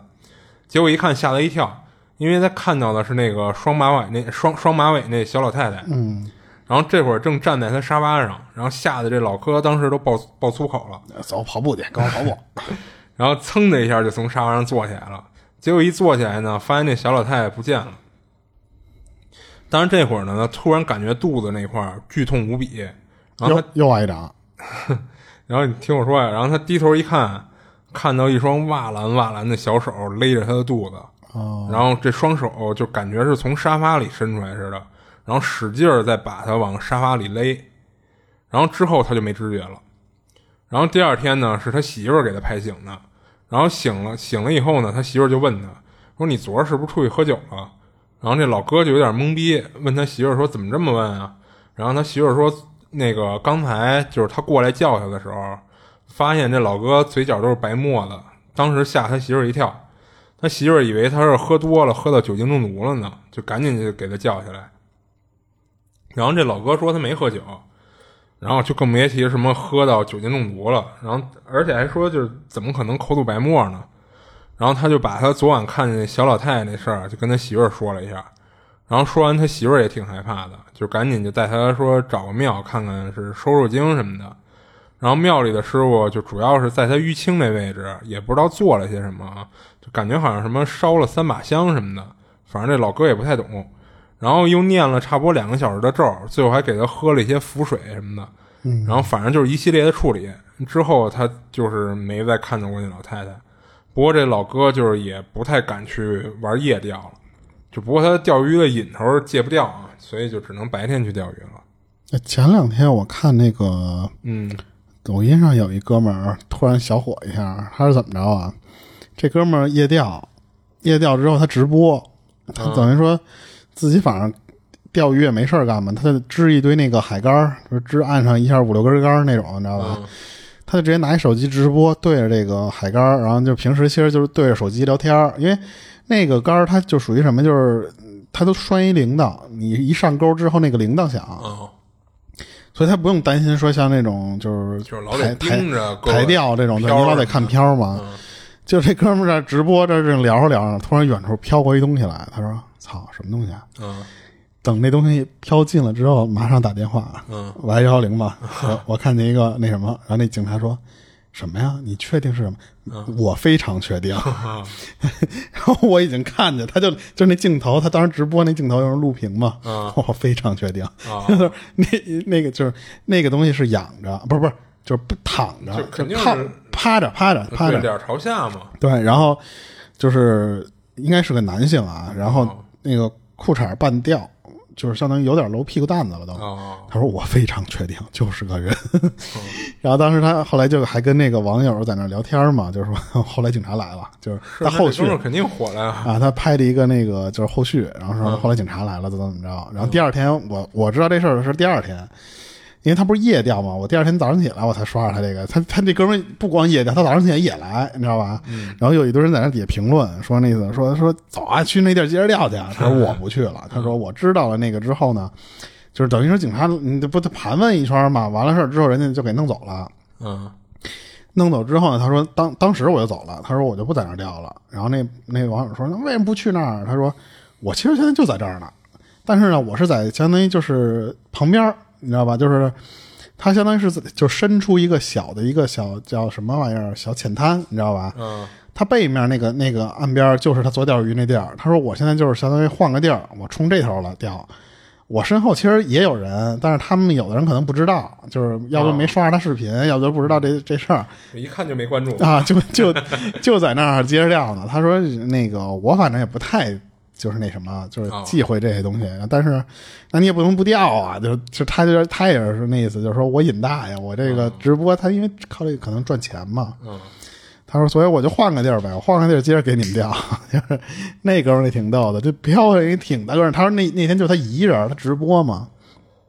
结果一看吓了一跳，因为他看到的是那个双马尾那双双马尾那小老太太。嗯。然后这会儿正站在他沙发上，然后吓得这老哥当时都爆爆粗口了。走跑步去，跟我跑步。然后噌的一下就从沙发上坐起来了。结果一坐起来呢，发现那小老太太不见了。但是这会儿呢，他突然感觉肚子那块儿剧痛无比，然后又挨掌。然后你听我说呀，然后他低头一看，看到一双瓦蓝瓦蓝的小手勒着他的肚子，然后这双手就感觉是从沙发里伸出来似的，然后使劲儿再把他往沙发里勒，然后之后他就没知觉了。然后第二天呢，是他媳妇儿给他拍醒的，然后醒了醒了以后呢，他媳妇儿就问他说：“你昨儿是不是出去喝酒了？”然后这老哥就有点懵逼，问他媳妇儿说：“怎么这么问啊？”然后他媳妇儿说：“那个刚才就是他过来叫他的时候，发现这老哥嘴角都是白沫子，当时吓他媳妇儿一跳。他媳妇儿以为他是喝多了，喝到酒精中毒了呢，就赶紧就给他叫下来。然后这老哥说他没喝酒，然后就更别提什么喝到酒精中毒了。然后而且还说就是怎么可能口吐白沫呢？然后他就把他昨晚看见那小老太太那事儿就跟他媳妇儿说了一下。然后说完，他媳妇儿也挺害怕的，就赶紧就带他说找个庙看看是收收经什么的。然后庙里的师傅就主要是在他淤青那位置，也不知道做了些什么，就感觉好像什么烧了三把香什么的，反正这老哥也不太懂。然后又念了差不多两个小时的咒，最后还给他喝了一些符水什么的。嗯，然后反正就是一系列的处理之后，他就是没再看到过那老太太。不过这老哥就是也不太敢去玩夜钓了，就不过他钓鱼的瘾头戒不掉啊，所以就只能白天去钓鱼了。前两天我看那个嗯抖音上有一哥们儿突然小火一下，他是怎么着啊？这哥们儿夜钓，夜钓之后他直播，他等于说自己反正钓鱼也没事儿干嘛，他就支一堆那个海竿儿，就是支岸上一下五六根竿儿那种，你知道吧？嗯他就直接拿一手机直播对着这个海竿儿，然后就平时其实就是对着手机聊天儿，因为那个竿儿它就属于什么，就是它都拴一铃铛，你一上钩之后那个铃铛响，哦，所以他不用担心说像那种就是就是老得盯着钩台钓这种，你老得看漂嘛。嗯就这哥们儿在直播这正聊着聊着，突然远处飘过一东西来，他说：“操，什么东西啊？”嗯等那东西飘近了之后，马上打电话，嗯喂幺幺零吧，我 我看见一个那什么，然后那警察说。什么呀？你确定是什么？嗯我非常确定。然后我已经看见，他就就那镜头，他当时直播那镜头就是录屏嘛，嗯我非常确定。啊那那个就是那个东西是仰着，不是不是，就是不躺着，就肯定是趴着趴着趴着，对脸朝下嘛。对，然后就是应该是个男性啊，然后哦那个裤衩半吊，就是相当于有点露屁股蛋子了都。哦，他说：“我非常确定就是个人。然后当时他后来就还跟那个网友在那聊天嘛，就是说后来警察来了，就是是他后续肯定火了呀。啊，他拍了一个那个就是后续，然后说嗯后来警察来了，怎么怎么着。然后第二天我我知道这事儿的是第二天，因为他不是夜钓嘛，我第二天早上起来我才刷着他这个，他他这哥们儿不光夜钓，他早上起来也来，你知道吧？然后有一堆人在那底下评论说那个说说走啊，去那地儿接着钓去。他说我不去了，他说我知道了那个之后呢，就是等于说警察你这不得盘问一圈嘛，完了事儿之后人家就给弄走了。嗯弄走之后呢，他说当当时我就走了，他说我就不在那儿钓了。然后那那个网友说，那为什么不去那儿？他说我其实现在就在这儿呢，但是呢，我是在相当于就是旁边儿，你知道吧？就是他相当于是就伸出一个小的一个小叫什么玩意儿小浅滩，你知道吧？嗯他背面那个那个岸边就是他做钓鱼那地儿。他说我现在就是相当于换个地儿，我冲这头了钓。我身后其实也有人，但是他们有的人可能不知道，就是要不没刷着他视频，要不就不知道这这事儿。一看就没关注。啊，就就就在那儿接着钓呢。他说那个我反正也不太就是那什么，就是哦忌讳这些东西。但是那你也不能不钓啊，就就他就是他也是那意思，就是说我瘾大呀，我这个直播他因为靠这个可能赚钱嘛。嗯他说，所以我就换个地儿呗，我换个地儿接着给你们钓。就是那哥们儿也挺逗的，就飘着一挺大个儿。他说那那天就他一人，他直播嘛，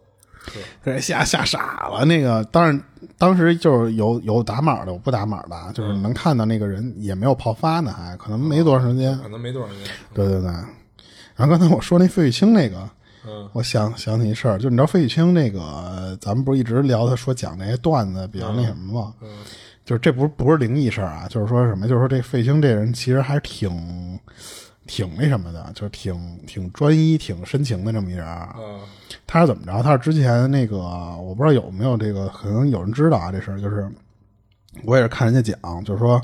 这吓吓傻了。那个当然当时就是有有打码的，有不打码的，就是能看到那个人也没有泡发呢，还可能没多长时间。可能没多少年。对对对。然后刚才我说那费玉清那个，嗯我想想起一事儿，就你知道费玉清那个，咱们不是一直聊他说讲那些段子比较那什么吗？嗯就是这不是不是灵异事儿啊，就是说什么？就是说这费玉清这人其实还是挺挺那什么的，就是挺挺专一、挺深情的这么一人儿。嗯他是怎么着？他是之前那个，我不知道有没有这个，可能有人知道啊，这事儿就是我也是看人家讲，就是说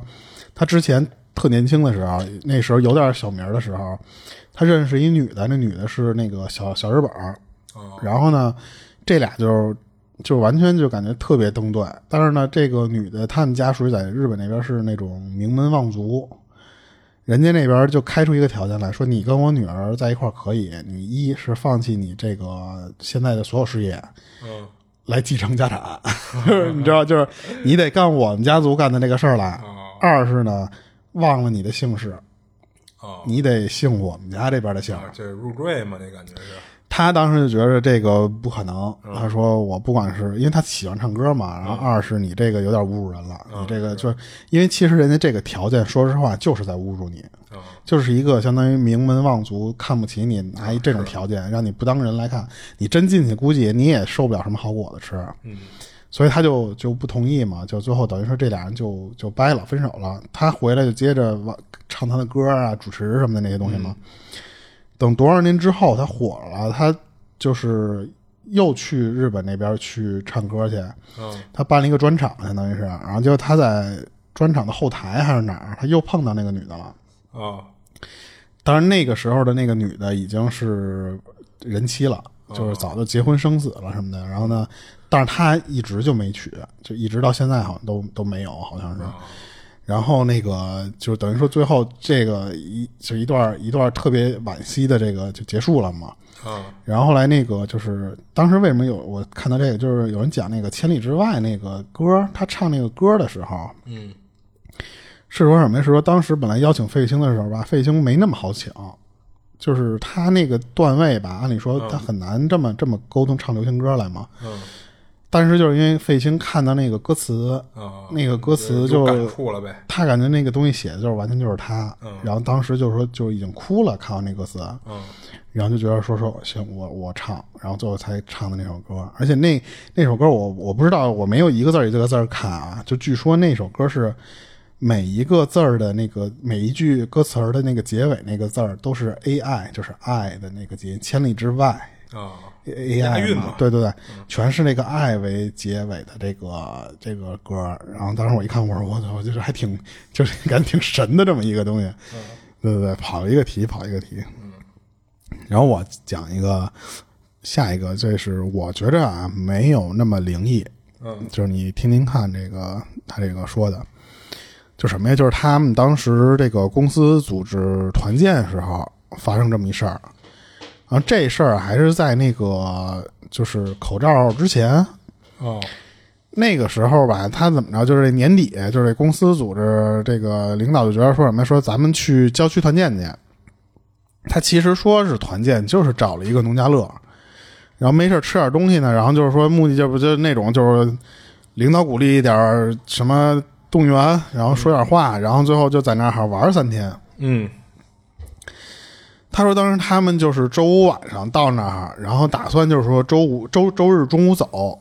他之前特年轻的时候，那时候有点小名的时候，他认识一女的，那女的是那个小小日本儿，哦。然后呢，这俩就就完全就感觉特别登对。但是呢，这个女的他们家属于在日本那边是那种名门望族，人家那边就开出一个条件来说，你跟我女儿在一块儿可以，你一是放弃你这个现在的所有事业，嗯。来继承家产，你知道，就是你得干我们家族干的那个事儿来。哦。二是呢，忘了你的姓氏，哦，你得姓我们家这边的姓。啊这入赘嘛，那感觉是，他当时就觉得这个不可能，他说我不管是因为他喜欢唱歌嘛，然后二是你这个有点侮辱人了，你这个就因为其实人家这个条件，说实话就是在侮辱你，嗯。就是一个相当于名门望族看不起你，拿一这种条件让你不当人来看，你真进去估计你也受不了什么好果子吃，嗯所以他就就不同意嘛，就最后等于说这俩人就就掰了，分手了。他回来就接着往唱他的歌啊、主持什么的那些东西嘛。等多少年之后他火了，他就是又去日本那边去唱歌去，嗯他办了一个专场，相当于是，然后就他在专场的后台还是哪儿，他又碰到那个女的了。哦当然那个时候的那个女的已经是人妻了，就是早就结婚生子了什么的。然后呢，但是他一直就没娶，就一直到现在好像都都没有，好像是。然后那个就等于说最后这个一就一段一段特别惋惜的这个就结束了嘛。嗯然后后来那个就是当时为什么有我看到这个，就是有人讲那个《千里之外》那个歌，他唱那个歌的时候，嗯是说什么？是说当时本来邀请费玉清的时候吧，费玉清没那么好请，就是他那个段位吧，按理说他很难这么这么沟通唱流行歌来嘛。嗯但是就是因为费玉清看到那个歌词，啊，那个歌词有就感触了呗，他感觉那个东西写的就是完全就是他，嗯。然后当时就是说就已经哭了，看到那歌词，嗯。然后就觉得说说行，我我唱，然后最后才唱的那首歌，而且那那首歌我我不知道，我没有一个字儿一个字儿看啊，就据说那首歌是每一个字儿的那个每一句歌词儿的那个结尾那个字儿都是 A I，就是爱的那个结，千里之外。啊押 I 韵嘛嘛，对对对，全是那个爱为结尾的这个这个歌。然后当时我一看，我说我操，我就是还挺就是 感觉挺神的这么一个东西。对对对，跑一个题，跑一个题。然后我讲一个，下一个，这是我觉着啊没有那么灵异，嗯就是你听听看这个他这个说的，就什么呀？就是他们当时这个公司组织团建的时候发生这么一事儿，然后这事儿还是在那个就是口罩之前，哦那个时候吧，他怎么着？就是这年底，就是这公司组织这个领导就觉得说什么？说咱们去郊区团建去。他其实说是团建，就是找了一个农家乐，然后没事吃点东西呢。然后就是说目的就不就是那种就是领导鼓励一点儿什么动员，然后说点话，然后最后就在那儿好玩三天。嗯他说当时他们就是周五晚上到那儿，然后打算就是说周五周周日中午走。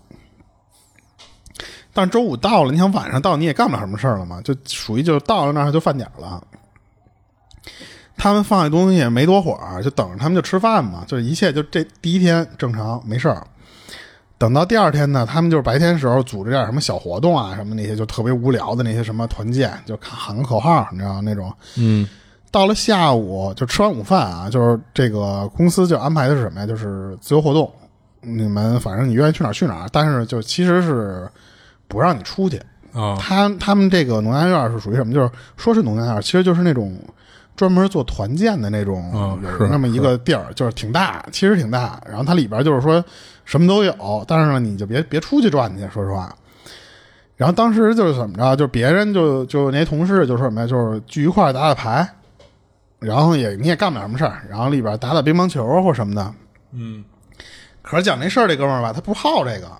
但周五到了，你想晚上到你也干不了什么事儿了嘛，就属于就到了那儿就饭点了。他们放下东西也没多会儿，就等着他们就吃饭嘛，就是一切就这第一天正常没事儿。等到第二天呢，他们就是白天时候组织点什么小活动啊，什么那些就特别无聊的那些什么团建，就喊个口号，你知道那种。嗯到了下午就吃完午饭啊，就是这个公司就安排的是什么呀？就是自由活动，你们反正你愿意去哪儿去哪儿，但是就其实是不让你出去。啊他他们这个农家院是属于什么？就是说是农家院，其实就是那种专门做团建的那种，那么一个地儿，就是挺大，其实挺大。然后它里边就是说什么都有，但是呢，你就别别出去转去，说实话。然后当时就是怎么着，就别人就就那些同事就说什么呀，就是聚一块儿打打牌，然后也你也干不了什么事儿，然后里边打打乒乓球或什么的。嗯可是讲这事儿这哥们儿吧，他不好这个，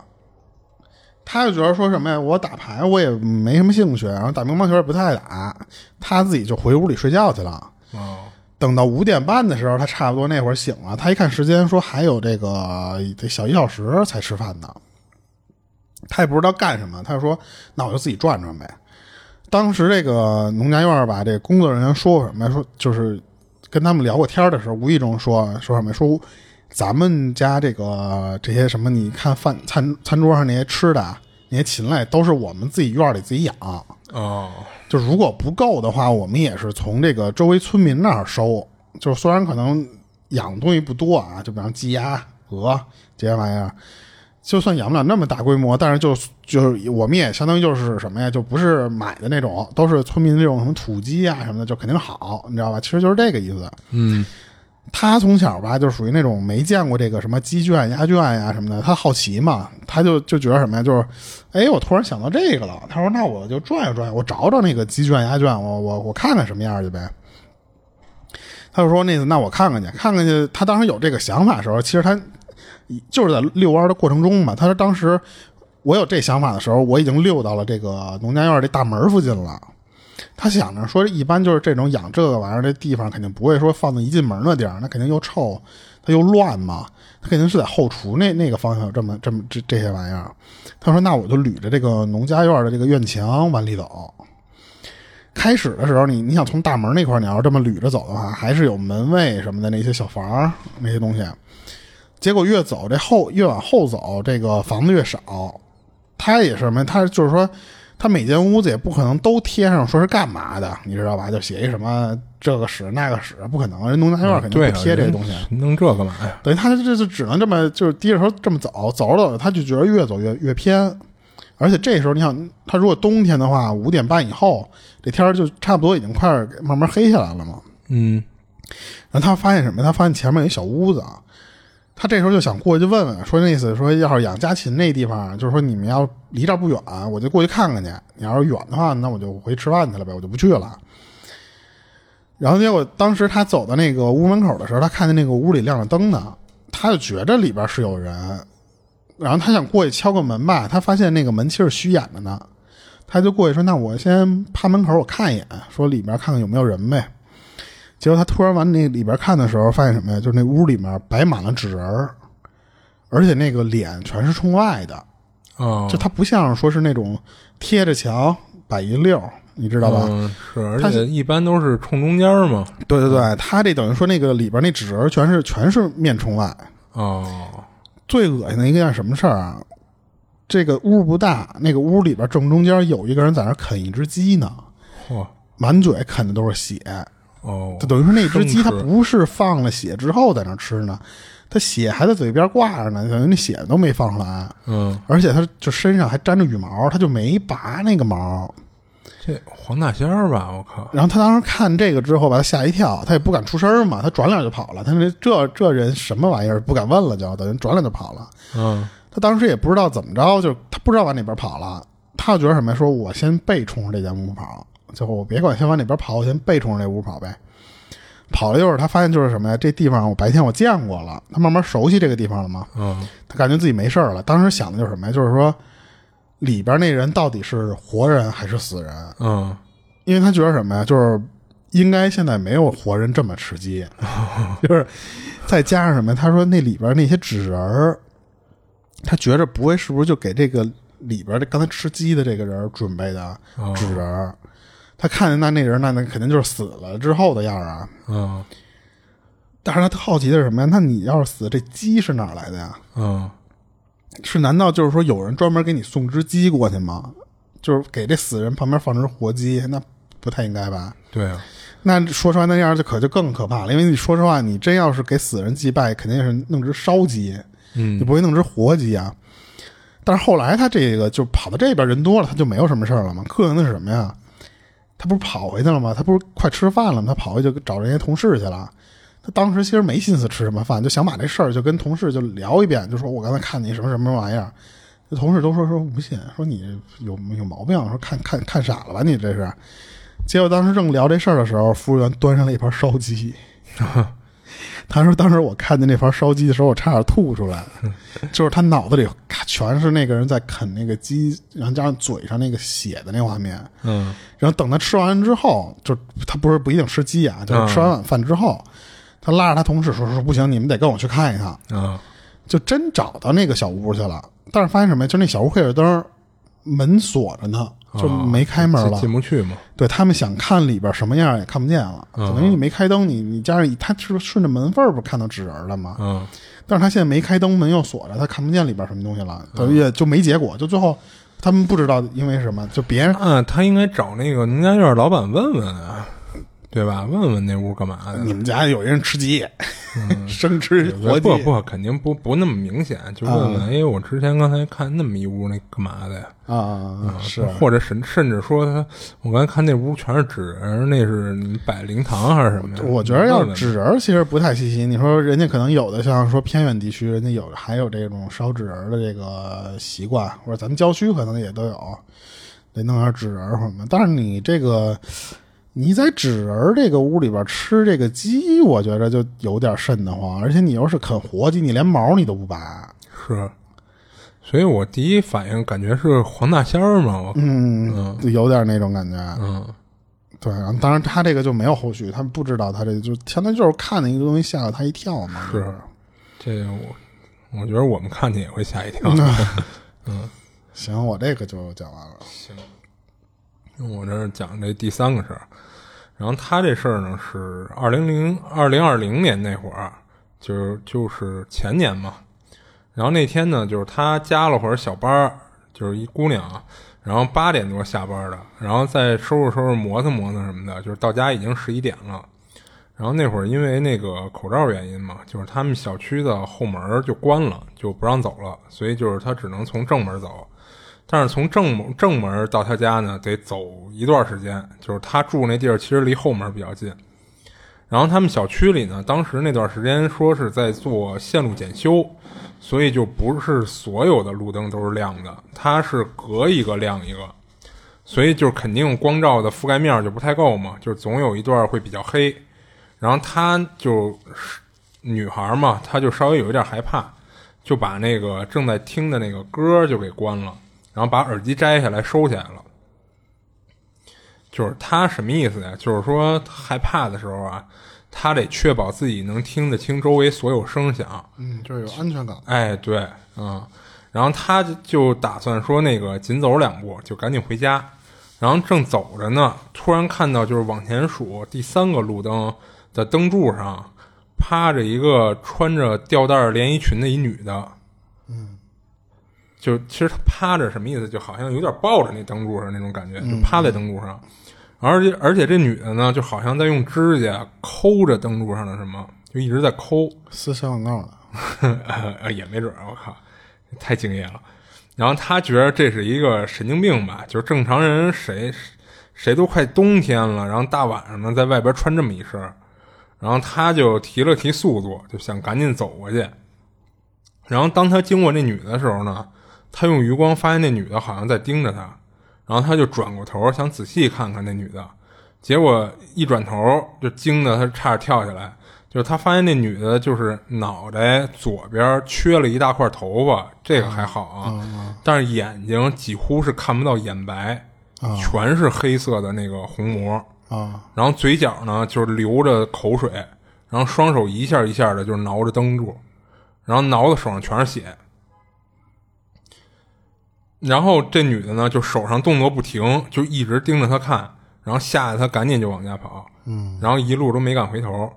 他就觉得说什么呀，我打牌我也没什么兴趣，然后打乒乓球也不太爱打，他自己就回屋里睡觉去了。哦等到五点半的时候，他差不多那会儿醒了，他一看时间，说还有这个得小一小时才吃饭呢。他也不知道干什么，他就说：“那我就自己转转呗。”当时这个农家院吧，这个工作人员说过什么呀？说就是跟他们聊过天的时候，无意中说说什么？说咱们家这个这些什么，你看饭餐餐桌上那些吃的啊那些禽类，都是我们自己院里自己养。哦就如果不够的话，我们也是从这个周围村民那儿收。就是虽然可能养的东西不多啊，就比方鸡鸭、鹅这些玩意儿，就算养不了那么大规模，但是就就是我们也相当于就是什么呀，就不是买的那种，都是村民这种什么土鸡啊什么的，就肯定好，你知道吧？其实就是这个意思。嗯他从小吧就属于那种没见过这个什么鸡圈、鸭圈呀什么的，他好奇嘛，他就就觉得什么呀，就是，哎，我突然想到这个了。他说：“那我就转悠转悠，我找找那个鸡圈、鸭圈，我我我看看什么样去呗。”他就说：“那次那我看看去，看看去。”他当时有这个想法的时候，其实他就是在遛弯的过程中嘛。他说：“当时我有这想法的时候，我已经溜到了这个农家院这大门附近了。”他想着说，一般就是这种养这个玩意儿的地方，肯定不会说放在一进门那地儿，那肯定又臭，它又乱嘛，他肯定是在后厨那那个方向这么这么这这些玩意儿。他说：“那我就捋着这个农家院的这个院墙往里走。”开始的时候，你你想从大门那块，你要这么捋着走的话，还是有门卫什么的那些小房那些东西。结果越走这后越往后走，这个房子越少。他也是什么？他就是说。他每间屋子也不可能都贴上说是干嘛的，你知道吧？就写一什么这个室那个室，不可能。人农家院肯定不贴这些东西，弄这干嘛呀？等于他这就只能这么就是低着头这么走，走着走着他就觉得越走越越偏。而且这时候你想，他如果冬天的话，五点半以后这天儿就差不多已经快慢慢黑下来了嘛。嗯，然后他发现什么？他发现前面有一小屋子。他这时候就想过去问问，说那意思说，要是养家禽那地方，就是说你们要离这不远，我就过去看看去。你要是远的话，那我就回吃饭去了呗，我就不去了。然后结果当时他走到那个屋门口的时候，他看见那个屋里亮着灯呢，他就觉着里边是有人。然后他想过去敲个门吧，他发现那个门其实虚掩着呢，他就过去说：“那我先趴门口，我看一眼，说里边看看有没有人呗。”结果他突然往那里边看的时候，发现什么呀？就是那屋里面摆满了纸人儿，而且那个脸全是冲外的，哦，就他不像说是那种贴着墙摆一溜儿，你知道吧？嗯，是，而且一般都是冲中间嘛。对对对，他这等于说那个里边那纸人全是全是面冲外。哦，最恶心的一件什么事儿啊？这个屋不大，那个屋里边正中间有一个人在那啃一只鸡呢，嚯，满嘴啃的都是血。哦，就等于说那只鸡它不是放了血之后在那吃呢，它血还在嘴边挂着呢，等于那血都没放出来。嗯，而且它就身上还沾着羽毛，它就没拔那个毛。这黄大仙儿吧，我靠！然后他当时看这个之后，把他吓一跳，他也不敢出声嘛，他转脸就跑了。他说这这人什么玩意儿，不敢问了，就等于转脸就跑了。嗯，他当时也不知道怎么着，就他不知道往哪边跑了，他就觉得什么呀？说我先背冲着这间屋跑。最后我别管，先往哪边跑，我先背冲着那屋跑呗。跑了一会儿，他发现就是什么呀？这地方我白天我见过了，他慢慢熟悉这个地方了嘛。嗯，他感觉自己没事了。当时想的就是什么呀？就是说里边那人到底是活人还是死人？嗯，因为他觉得什么呀？就是应该现在没有活人这么吃鸡，就是再加上什么？他说那里边那些纸人儿，他觉着不会是不是就给这个里边的刚才吃鸡的这个人准备的纸人儿？他看见那那人，那那肯定就是死了之后的样啊。嗯，但是他好奇的是什么呀？那你要是死，这鸡是哪来的呀？嗯，是难道就是说有人专门给你送只鸡过去吗？就是给这死人旁边放只活鸡，那不太应该吧？对啊。那说出来那样就可就更可怕了，因为你说实话，你真要是给死人祭拜，肯定是弄只烧鸡，嗯，你不会弄只活鸡啊。但是后来他这个就跑到这边人多了，他就没有什么事儿了嘛。可能的是什么呀？他不是跑回去了吗？他不是快吃饭了吗？他跑回去找人家同事去了。他当时其实没心思吃什么饭，就想把这事儿就跟同事就聊一遍，就说我刚才看你什么什么玩意儿。那同事都说说不信，说你有有毛病，说看看 看傻了吧你这是。结果当时正聊这事儿的时候，服务员端上了一盘烧鸡。他说：“当时我看见那盘烧鸡的时候，我差点吐出来，就是他脑子里全是那个人在啃那个鸡，然后加上嘴上那个血的那画面。嗯，然后等他吃完之后，就他不是不一定吃鸡啊，就是吃完晚饭之后，他拉着他同事说：说不行，你们得跟我去看一看。嗯，就真找到那个小屋去了，但是发现什么呀？就那小屋黑着灯，门锁着呢。”就没开门了，进不去嘛。对他们想看里边什么样也看不见了，等于你没开灯，你你加上他是顺着门缝不看到纸人了吗？嗯，但是他现在没开灯，门又锁着，他看不见里边什么东西了，等于就没结果。就最后他们不知道因为什么，就别人嗯，他应该找那个农家院老板问问啊。对吧？问问那屋干嘛的？你们家有人吃鸡，生吃活鸡不不，肯定不不那么明显，就问问，哎，我之前刚才看那么一屋，那干嘛的呀？啊！是，或者甚甚至说他，我刚才看那屋全是纸人，那是摆灵堂还是什么呀？我觉得要纸人其实不太稀奇。你说人家可能有的像说偏远地区，人家有还有这种烧纸人的这个习惯，或者咱们郊区可能也都有，得弄点纸人什么。但是你这个。你在纸人这个屋里边吃这个鸡，我觉着就有点瘆得慌。而且你要是啃活鸡，你连毛你都不拔。是，所以我第一反应感觉是黄大仙儿嘛。嗯嗯，有点那种感觉。嗯，对。当然他这个就没有后续，他们不知道他这就相当于就是看那个东西吓了他一跳嘛。是，这我我觉得我们看见也会吓一跳。嗯，行，我这个就讲完了。行，我这讲这第三个事儿。然后他这事儿呢是二零零二零二零年那会儿，就是就是前年嘛。然后那天呢，就是他加了会儿小班儿就是一姑娘，然后八点多下班的，然后再收拾收拾磨蹭磨蹭什么的，就是到家已经十一点了。然后那会儿因为那个口罩原因嘛，就是他们小区的后门就关了，就不让走了，所以就是他只能从正门走。但是从正门正门到他家呢，得走一段时间。就是他住那地儿，其实离后门比较近。然后他们小区里呢，当时那段时间说是在做线路检修，所以就不是所有的路灯都是亮的，它是隔一个亮一个，所以就肯定光照的覆盖面就不太够嘛，就总有一段会比较黑。然后他就是女孩嘛，她就稍微有一点害怕，就把那个正在听的那个歌就给关了。然后把耳机摘下来收起来了，就是他什么意思呀？就是说害怕的时候啊，他得确保自己能听得清周围所有声响，嗯，就是有安全感。哎，对，嗯，然后他就打算说那个紧走两步就赶紧回家，然后正走着呢，突然看到就是往前数第三个路灯的灯柱上趴着一个穿着吊带连衣裙的一女的。就其实他趴着什么意思？就好像有点抱着那灯柱上那种感觉，就趴在灯柱上，而且而且这女的呢，就好像在用指甲抠着灯柱上的什么，就一直在抠撕小广告呢，也没准我靠，太敬业了。然后他觉得这是一个神经病吧？就是正常人谁谁都快冬天了，然后大晚上呢在外边穿这么一身，然后他就提了提速度，就想赶紧走过去。然后当他经过那女的时候呢。他用余光发现那女的好像在盯着他，然后他就转过头想仔细看看那女的，结果一转头就惊得他差点跳下来。就是他发现那女的，就是脑袋左边缺了一大块头发，这个还好啊，但是眼睛几乎是看不到眼白，全是黑色的那个虹膜啊。然后嘴角呢就是流着口水，然后双手一下一下的就挠着灯柱，然后挠的手上全是血。然后这女的呢，就手上动作不停，就一直盯着他看，然后吓得他赶紧就往家跑，嗯，然后一路都没敢回头，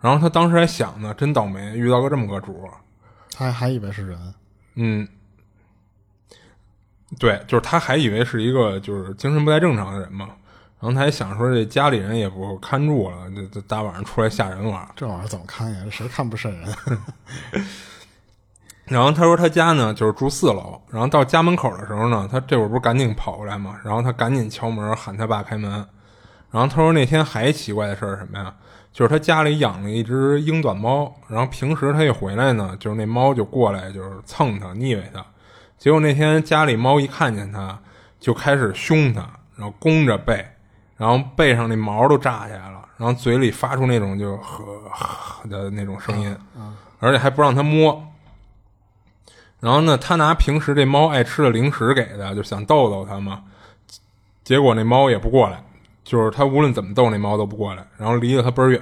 然后他当时还想呢，真倒霉，遇到个这么个主他还以为是人，嗯，对，就是他还以为是一个就是精神不太正常的人嘛，然后他还想说这家里人也不看住了，这这大晚上出来吓人玩，这玩意儿怎么看呀？这谁看不瘆人？然后他说他家呢就是住四楼，然后到家门口的时候呢，他这会儿不是赶紧跑过来嘛，然后他赶紧敲门喊他爸开门。然后他说那天还奇怪的事儿什么呀？就是他家里养了一只英短猫，然后平时他一回来呢，就是那猫就过来就是蹭他腻歪他。结果那天家里猫一看见他就开始凶他，然后弓着背，然后背上那毛都炸起来了，然后嘴里发出那种就呵呵的那种声音，而且还不让他摸。然后呢，他拿平时这猫爱吃的零食给的，就想逗逗它嘛。结果那猫也不过来，就是他无论怎么逗那猫都不过来，然后离得他倍儿远。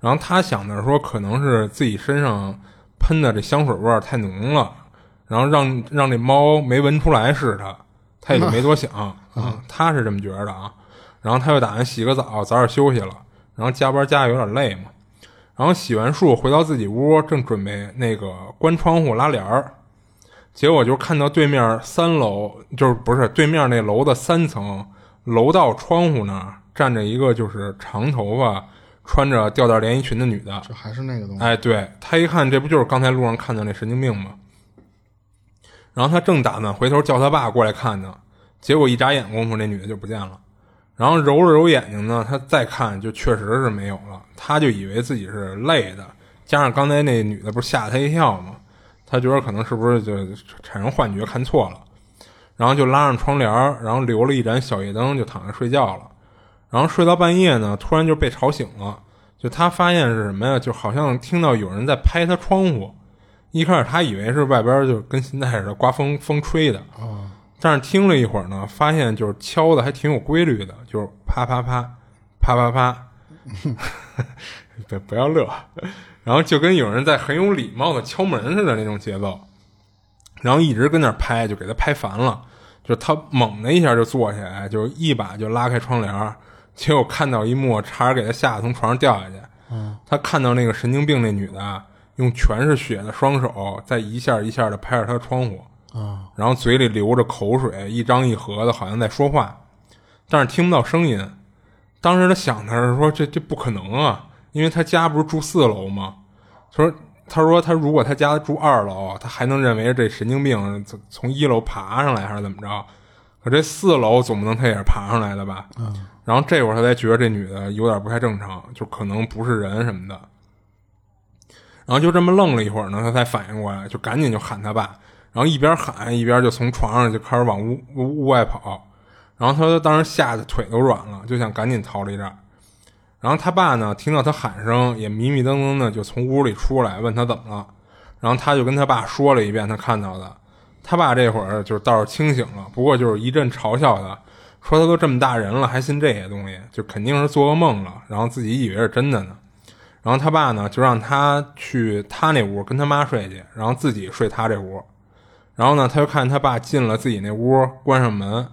然后他想的是说，可能是自己身上喷的这香水味儿太浓了，然后让让这猫没闻出来是他，他也就没多想 啊。他是这么觉得啊。然后他又打算洗个澡，早点休息了。然后加班加的有点累嘛。然后洗完漱回到自己屋，正准备那个关窗户拉帘儿。结果就看到对面三楼，就是不是对面那楼的三层楼道窗户那儿站着一个就是长头发、穿着吊带连衣裙的女的。就还是那个东西。哎，对他一看，这不就是刚才路上看到那神经病吗？然后他正打算回头叫他爸过来看呢，结果一眨眼功夫，那女的就不见了。然后揉了揉眼睛呢，他再看，就确实是没有了。他就以为自己是累的，加上刚才那女的不是吓他一跳吗？他觉得可能是不是就产生幻觉，看错了。然后就拉上窗帘然后留了一盏小夜灯，就躺着睡觉了。然后睡到半夜呢，突然就被吵醒了。就他发现是什么呀？就好像听到有人在拍他窗户。一开始他以为是外边就跟现在似的刮风风吹的，但是听了一会儿呢，发现就是敲的还挺有规律的，就是啪啪啪，啪啪啪 不不要乐，然后就跟有人在很有礼貌的敲门似的那种节奏，然后一直跟那拍，就给他拍烦了，就他猛的一下就坐起来，就一把就拉开窗帘，结果看到一幕，差点给他吓得从床上掉下去。他看到那个神经病那女的。用全是血的双手在一下一下的拍着他的窗户，啊，然后嘴里流着口水，一张一合的，好像在说话，但是听不到声音。当时他想的是说，这这不可能啊，因为他家不是住四楼吗？他说，他说他如果他家住二楼，他还能认为这神经病从从一楼爬上来还是怎么着？可这四楼总不能他也是爬上来的吧？嗯，然后这会儿他才觉得这女的有点不太正常，就可能不是人什么的。然后就这么愣了一会儿呢，他才反应过来，就赶紧就喊他爸，然后一边喊一边就从床上就开始往屋屋屋外跑。然后他当时吓得腿都软了，就想赶紧逃离这儿。然后他爸呢，听到他喊声，也迷迷瞪瞪的就从屋里出来，问他怎么了。然后他就跟他爸说了一遍他看到的。他爸这会儿就是倒是清醒了，不过就是一阵嘲笑他，说他都这么大人了还信这些东西，就肯定是做噩梦了，然后自己以为是真的呢。然后他爸呢，就让他去他那屋跟他妈睡去，然后自己睡他这屋。然后呢，他就看他爸进了自己那屋，关上门。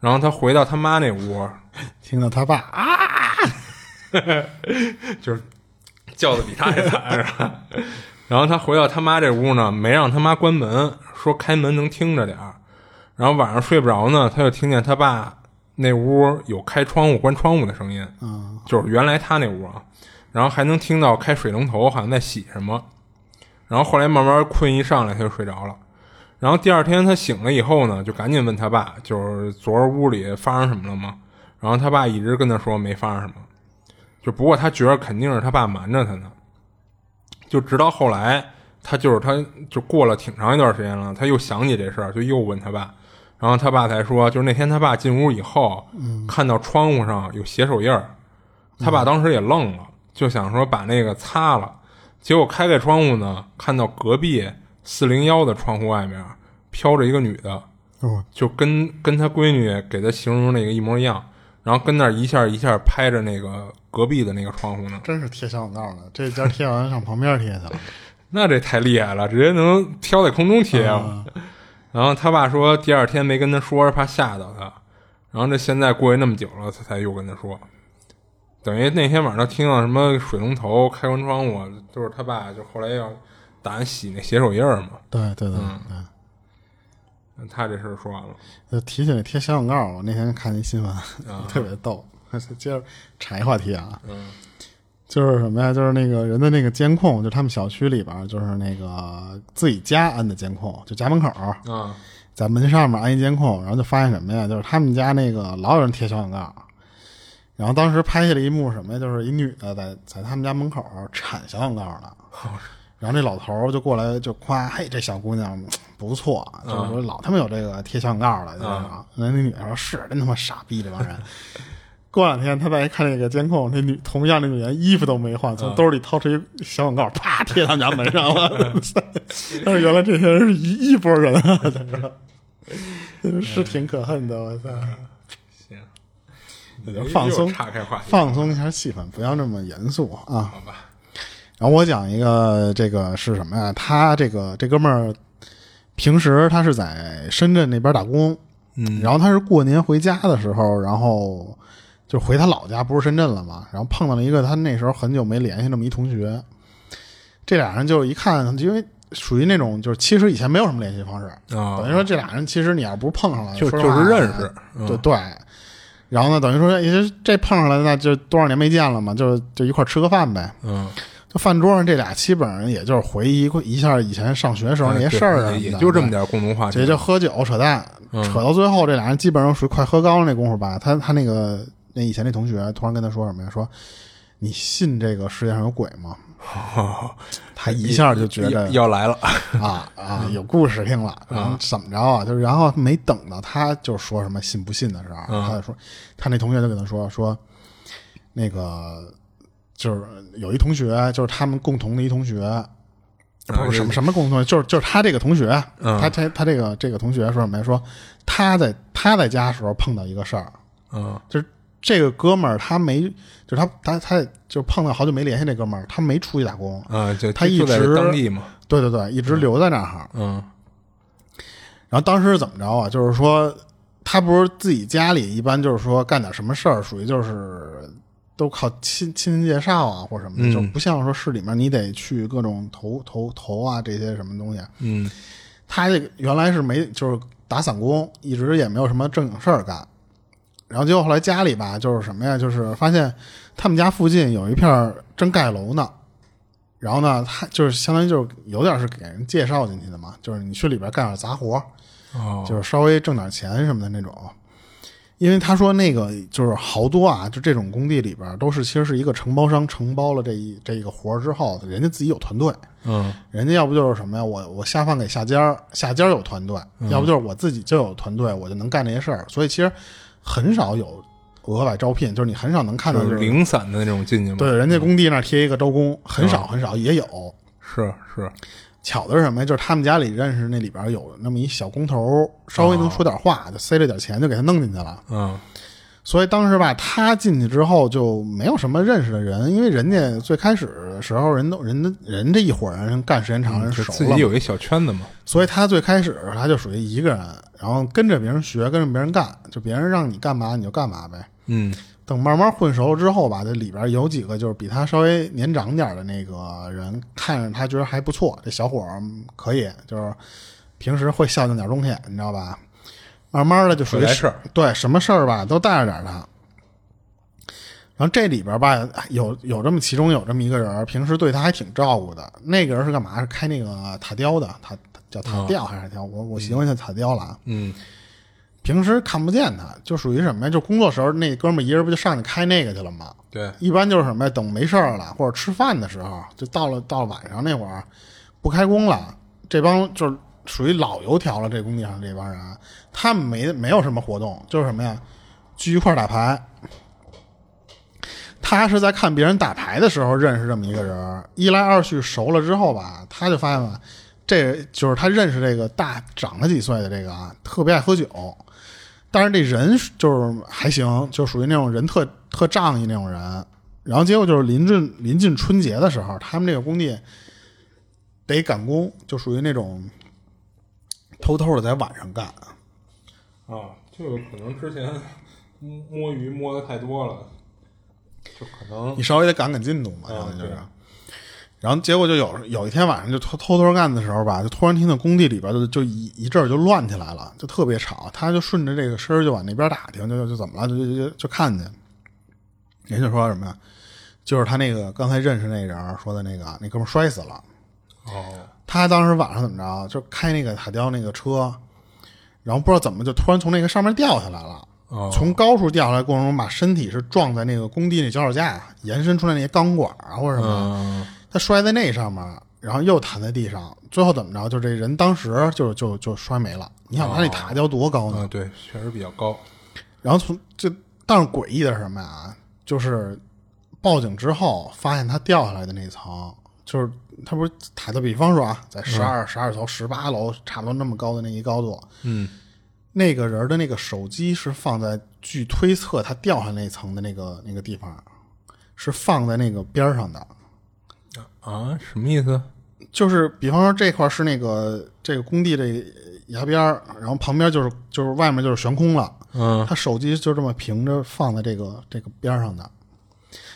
然后他回到他妈那屋，听到他爸啊，就是叫的比他还惨，是吧？然后他回到他妈这屋呢，没让他妈关门，说开门能听着点儿。然后晚上睡不着呢，他就听见他爸那屋有开窗户、关窗户的声音，嗯，就是原来他那屋啊。然后还能听到开水龙头，好像在洗什么。然后后来慢慢困一上来，他就睡着了。然后第二天他醒了以后呢，就赶紧问他爸，就是昨儿屋里发生什么了吗？然后他爸一直跟他说没发生什么。就不过他觉得肯定是他爸瞒着他呢。就直到后来，他就是他就过了挺长一段时间了，他又想起这事儿，就又问他爸。然后他爸才说，就是那天他爸进屋以后，嗯看到窗户上有血手印儿，他爸当时也愣了。就想说把那个擦了，结果开开窗户呢，看到隔壁四零幺的窗户外面飘着一个女的，就跟跟他闺女给他形容那个一模一样，然后跟那儿一下一下拍着那个隔壁的那个窗户呢，真是贴小广告呢。这家贴完上旁边贴去了，那这太厉害了，直接能飘在空中贴啊。然后他爸说第二天没跟他说，怕吓到他，然后这现在过去那么久了，他才又跟他说。等于那天晚上听到什么水龙头开关窗户，都是他爸就后来要打算洗那血手印儿嘛。对对对对。他这事儿说完了。就提起来贴小广告，我那天看一新闻，特别逗。接着插一话题啊，嗯，就是什么呀？就是那个人的那个监控，就他们小区里边，就是那个自己家安的监控，就家门口啊，在门上面安一监控，然后就发现什么呀？就是他们家那个老有人贴小广告。然后当时拍下了一幕什么呀？就是一女的在在他们家门口铲小广告呢。然后这老头就过来就夸：“嘿，这小姑娘不错，就是说老他妈有这个贴小广告的，就是啊。”那那女的说：“是，真他妈傻逼这帮人。”过两天他再一看那个监控，那女同样那女人衣服都没换，从兜里掏出一小广告，啪贴他们家门上了。但是原来这些人是一一拨人啊，是挺可恨的，我操。行放松，放松一下气氛，不要那么严肃啊。好吧。然后我讲一个，这个是什么呀？他这个这哥们儿平时他是在深圳那边打工，嗯，然后他是过年回家的时候，然后就回他老家，不是深圳了嘛？然后碰到了一个他那时候很久没联系那么一同学，这俩人就一看，因为属于那种就是其实以前没有什么联系方式，等于说这俩人其实你要不是碰上了，就就是认识，对对。然后呢，等于说也就这碰上了，那就多少年没见了嘛，就就一块儿吃个饭呗。嗯，就饭桌上这俩基本上也就是回忆一下以前上学时候那些事儿啊，也也就这么点共同话题。也就喝酒扯淡，嗯扯到最后这俩人基本上属于快喝高了那功夫吧。他他那个那以前那同学突然跟他说什么呀？说你信这个世界上有鬼吗？他一下就觉得要要来了，啊啊，有故事听了，然后怎么着啊？就是然后没等到他就说什么信不信的时候，嗯他就说，他那同学就跟他说说，那个就是有一同学，就是他们共同的一同学，不是什么什么共同同学，就是就是他这个同学，嗯他他他这个这个同学说什么呀？说他在他在家时候碰到一个事儿，嗯就是这个哥们儿他没，就是他他他就碰到好久没联系这哥们儿，他没出去打工，嗯，就他一就在直当地嘛，对对对，一直留在那儿。嗯然后当时怎么着啊？就是说，他不是自己家里一般就是说干点什么事儿，属于就是都靠亲亲戚介绍啊，或者什么的，嗯就不像说市里面你得去各种投投投啊这些什么东西。嗯他这个原来是没就是打散工，一直也没有什么正经事儿干。然后结果后来家里吧，就是什么呀？就是发现他们家附近有一片儿正盖楼呢。然后呢，他就是相当于就是有点是给人介绍进去的嘛，就是你去里边干点杂活，哦，就是稍微挣点钱什么的那种。因为他说那个就是好多啊，就这种工地里边都是其实是一个承包商承包了这一这一个活儿之后，人家自己有团队，嗯人家要不就是什么呀，我我下放给下家，下家有团队，要不就是我自己就有团队，我就能干这些事儿。所以其实很少有额外招聘，就是你很少能看到就就是是零散的那种进去嘛，对人家工地那儿贴一个招工，很少很少也有。是是，巧的是什么呀？就是他们家里认识那里边有那么一小工头，稍微能说点话，就塞了点钱就给他弄进去了。嗯所以当时吧，他进去之后就没有什么认识的人，因为人家最开始的时候人都人的人这一伙人干时间长，人就熟了嘛，自己有一小圈子嘛，所以他最开始他就属于一个人，然后跟着别人学，跟着别人干，就别人让你干嘛你就干嘛呗。嗯等慢慢混熟了之后吧，这里边有几个就是比他稍微年长点的那个人，看着他觉得还不错，这小伙儿可以，就是平时会孝敬点东西，你知道吧？慢慢的就属于对什么事儿吧都带着点他。然后这里边吧有有这么其中有这么一个人，平时对他还挺照顾的。那个人是干嘛？是开那个塔吊的，塔叫塔吊还是塔雕？我我习惯叫塔吊了啊。嗯平时看不见他，就属于什么呀？就工作时候那哥们儿一人不就上去开那个去了吗？对，一般就是什么呀？等没事儿了，或者吃饭的时候，就到了到了晚上那会儿，不开工了，这帮就是属于老油条了。这工地上这帮人，他们没没有什么活动，就是什么呀？聚一块儿打牌。他是在看别人打牌的时候认识这么一个人，一来二去熟了之后吧，他就发现吧，这就是他认识这个大长了几岁的这个啊，特别爱喝酒，但是这人就是还行，就属于那种人特特仗义那种人。然后结果就是临近临近春节的时候，他们这个工地得赶工，就属于那种偷偷的在晚上干。啊，就可能之前摸摸鱼摸的太多了，就可能你稍微得赶赶进度嘛，嗯相当于就是对。然后结果就有有一天晚上就偷偷偷干的时候吧，就突然听到工地里边就就一一阵儿就乱起来了，就特别吵。他就顺着这个声儿就往那边打听，就就就怎么了，就就就就看见。人就说什么呀？就是他那个刚才认识那人说的那个那哥们儿摔死了。哦，他当时晚上怎么着，就开那个塔吊那个车，然后不知道怎么就突然从那个上面掉下来了。哦从高处掉下来过程中，把身体是撞在那个工地那脚手架延伸出来那些钢管啊或者什么，嗯他摔在那上面，然后又弹在地上，最后怎么着？就这人当时就就就摔没了。你想他那塔吊多高呢？啊，对，确实比较高，然后从就但是诡异的是什么呀？就是报警之后发现他掉下来的那层，就是他不是塔的，比方说啊，在十二、十二层、十八楼，差不多那么高的那一高度，嗯那个人的那个手机是放在据推测他掉下那层的那个那个地方，是放在那个边上的。啊，什么意思？就是比方说这块是那个这个工地这崖边儿，然后旁边就是就是外面就是悬空了，嗯他手机就这么平着放在这个这个边上的。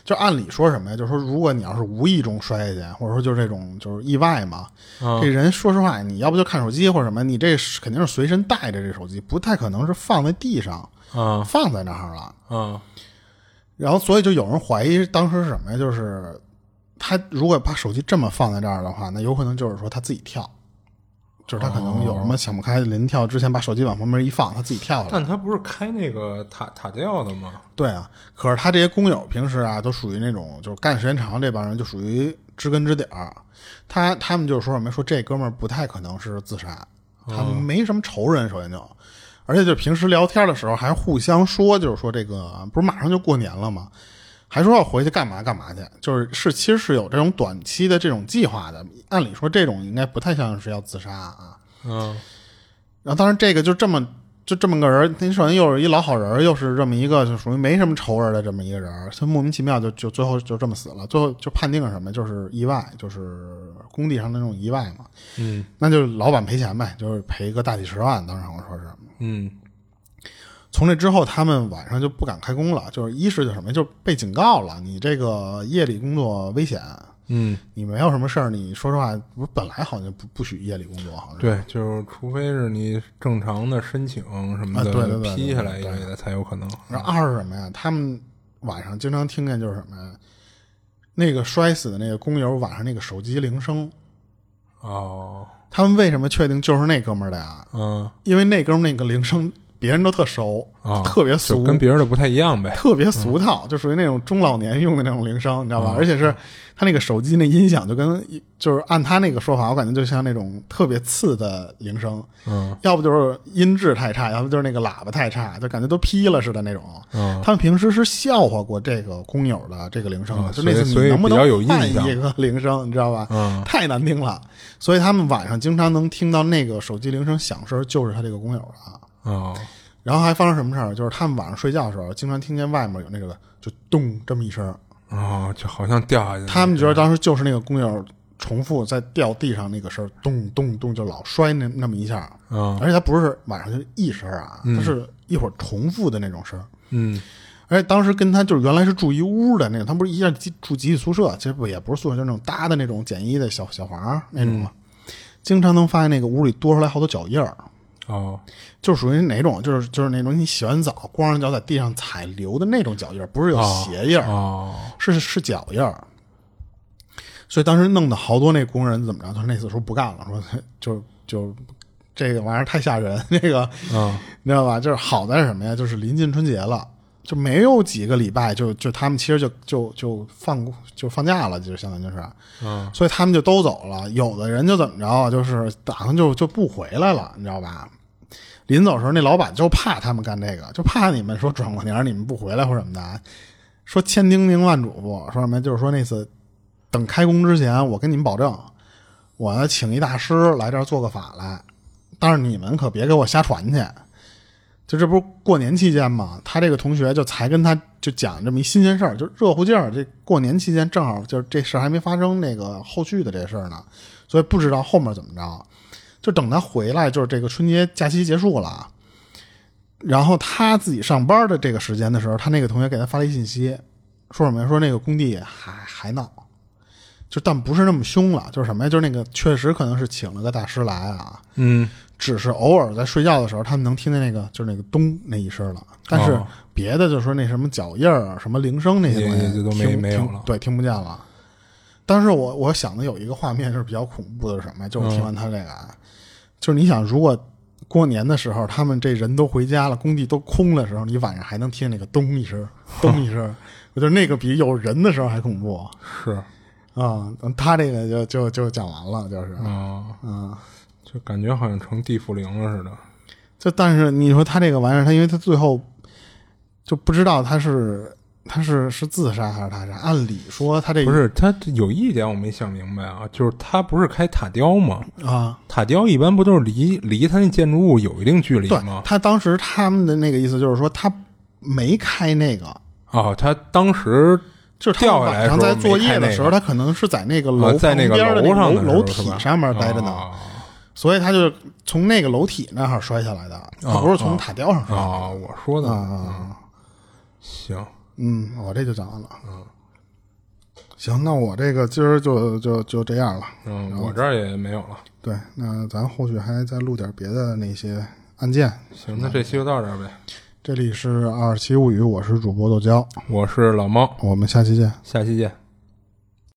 就按理说什么呀？就是说，如果你要是无意中摔下去，或者说就是这种就是意外嘛，啊这人说实话，你要不就看手机或者什么，你这肯定是随身带着这手机，不太可能是放在地上啊放在那儿了。啊然后，所以就有人怀疑当时是什么呀？就是他如果把手机这么放在这儿的话，那有可能就是说他自己跳，就是他可能有什么想不开，临跳之前把手机往旁边一放，他自己跳了。但他不是开那个塔塔吊的吗？对啊，可是他这些工友平时啊，都属于那种就是干时间长这帮人，就属于知根知底儿。他他们就是说什么？说这哥们儿不太可能是自杀，他们没什么仇人，首先就，而且就平时聊天的时候还互相说，就是说这个不是马上就过年了吗？还说要回去干嘛干嘛去，就是是其实是有这种短期的这种计划的。按理说这种应该不太像是要自杀啊。嗯然后当然这个就这么就这么个人，您首先又是一老好人，又是这么一个就属于没什么仇人的这么一个人，他莫名其妙就就最后就这么死了，最后就判定是什么？就是意外，就是工地上的那种意外嘛。嗯那就老板赔钱呗，就是赔个大几十万，当时我说是。嗯从那之后，他们晚上就不敢开工了，就是一是就什么，就被警告了，你这个夜里工作危险，嗯，你没有什么事儿，你说实话，不是本来好像不不许夜里工作，好像。对，就是除非是你正常的申请什么的，啊对对对批下来一对类的才有可能。然后二是什么呀？他们晚上经常听见就是什么呀？那个摔死的那个工友晚上那个手机铃声，哦，他们为什么确定就是那哥们儿的呀？嗯因为那哥们儿那个铃声别人都特熟，啊，特别俗，跟别人的不太一样呗。特别俗套，就属于那种中老年用的那种铃声，你知道吧？而且是他那个手机那音响就跟就是按他那个说法，我感觉就像那种特别次的铃声，嗯要不就是音质太差，要不就是那个喇叭太差，就感觉都劈了似的那种。嗯他们平时是笑话过这个工友的这个铃声就那次你能不能比较有印换象一个铃声，你知道吧？嗯太难听了，所以他们晚上经常能听到那个手机铃声响声，就是他这个工友的。哦然后还发生什么事儿？就是他们晚上睡觉的时候，经常听见外面有那个就咚这么一声，哦，就好像掉下去。他们觉得当时就是那个工友重复在掉地上那个声儿，咚咚咚就老摔那那么一下，嗯而且他不是晚上就一声啊，他是一会儿重复的那种声。嗯而且当时跟他就是原来是住一屋的那个，他不是一下集住集体宿舍，其实不也不是宿舍，就是那种搭的那种简易的小小房那种嘛。经常能发现那个屋里多出来好多脚印儿，哦就属于哪种，就是就是那种你洗完澡光着脚在地上踩留的那种脚印儿，不是有鞋印是是脚印儿。所以当时弄得好多那工人怎么着，他那次说不干了，说 就就这个玩意儿太吓人，这个嗯你知道吧？就是好在是什么呀？就是临近春节了，就没有几个礼拜，就就他们其实就就就放就放假了，就相当于就是，嗯所以他们就都走了。有的人就怎么着，就是打算就就不回来了，你知道吧？临走的时候，那老板就怕他们干这个，就怕你们说转过年你们不回来或者什么的，说千叮咛万嘱咐，说什么？就是说那次等开工之前，我跟你们保证，我呢请一大师来这儿做个法来，但是你们可别给我瞎传去。就这不过年期间嘛，他这个同学就才跟他就讲这么一新鲜事儿，就热乎劲儿。这过年期间正好就是这事儿还没发生，那个后续的这事儿呢，所以不知道后面怎么着。就等他回来，就是这个春节假期结束了，然后他自己上班的这个时间的时候，他那个同学给他发了一信息，说什么呀？说那个工地还还闹，就但不是那么凶了，就是什么呀？就是那个确实可能是请了个大师来啊，嗯只是偶尔在睡觉的时候，他们能听见那个就是那个咚那一声了，但是哦别的就是说那什么脚印儿啊、什么铃声那些东西就都没听没有了对，听不见了。当时我我想的有一个画面就是比较恐怖的是什么呀？就是听完他这个啊，就是你想如果过年的时候他们这人都回家了，工地都空的时候，你晚上还能听见那个咚一声、咚一声，我觉得那个比有人的时候还恐怖是啊！他这个就就就讲完了，就是啊，嗯。就感觉好像成地缚灵了似的。就但是你说他这个玩意儿，他因为他最后就不知道他是他是是自杀还是他杀。按理说他这不是他有一点我没想明白啊，就是他不是开塔吊吗？啊，塔吊一般不都是离离他那建筑物有一定距离吗？他当时他们的那个意思就是说他没开那个，哦，他当时就是他掉下来晚上在作业的时候，他可能是在那个楼啊在那个楼上的楼楼体上面待着呢，哦所以他就从那个楼体那儿摔下来的，他不是从塔吊上摔的。啊，我说的！行，嗯，我这就讲完了。嗯行，那我这个今儿就就就这样了。嗯，我这儿也没有了。对，那咱后续还再录点别的那些案件。行，那这期就到这儿呗。这里是二七物语，我是主播豆椒，我是老猫，我们下期见。下期见。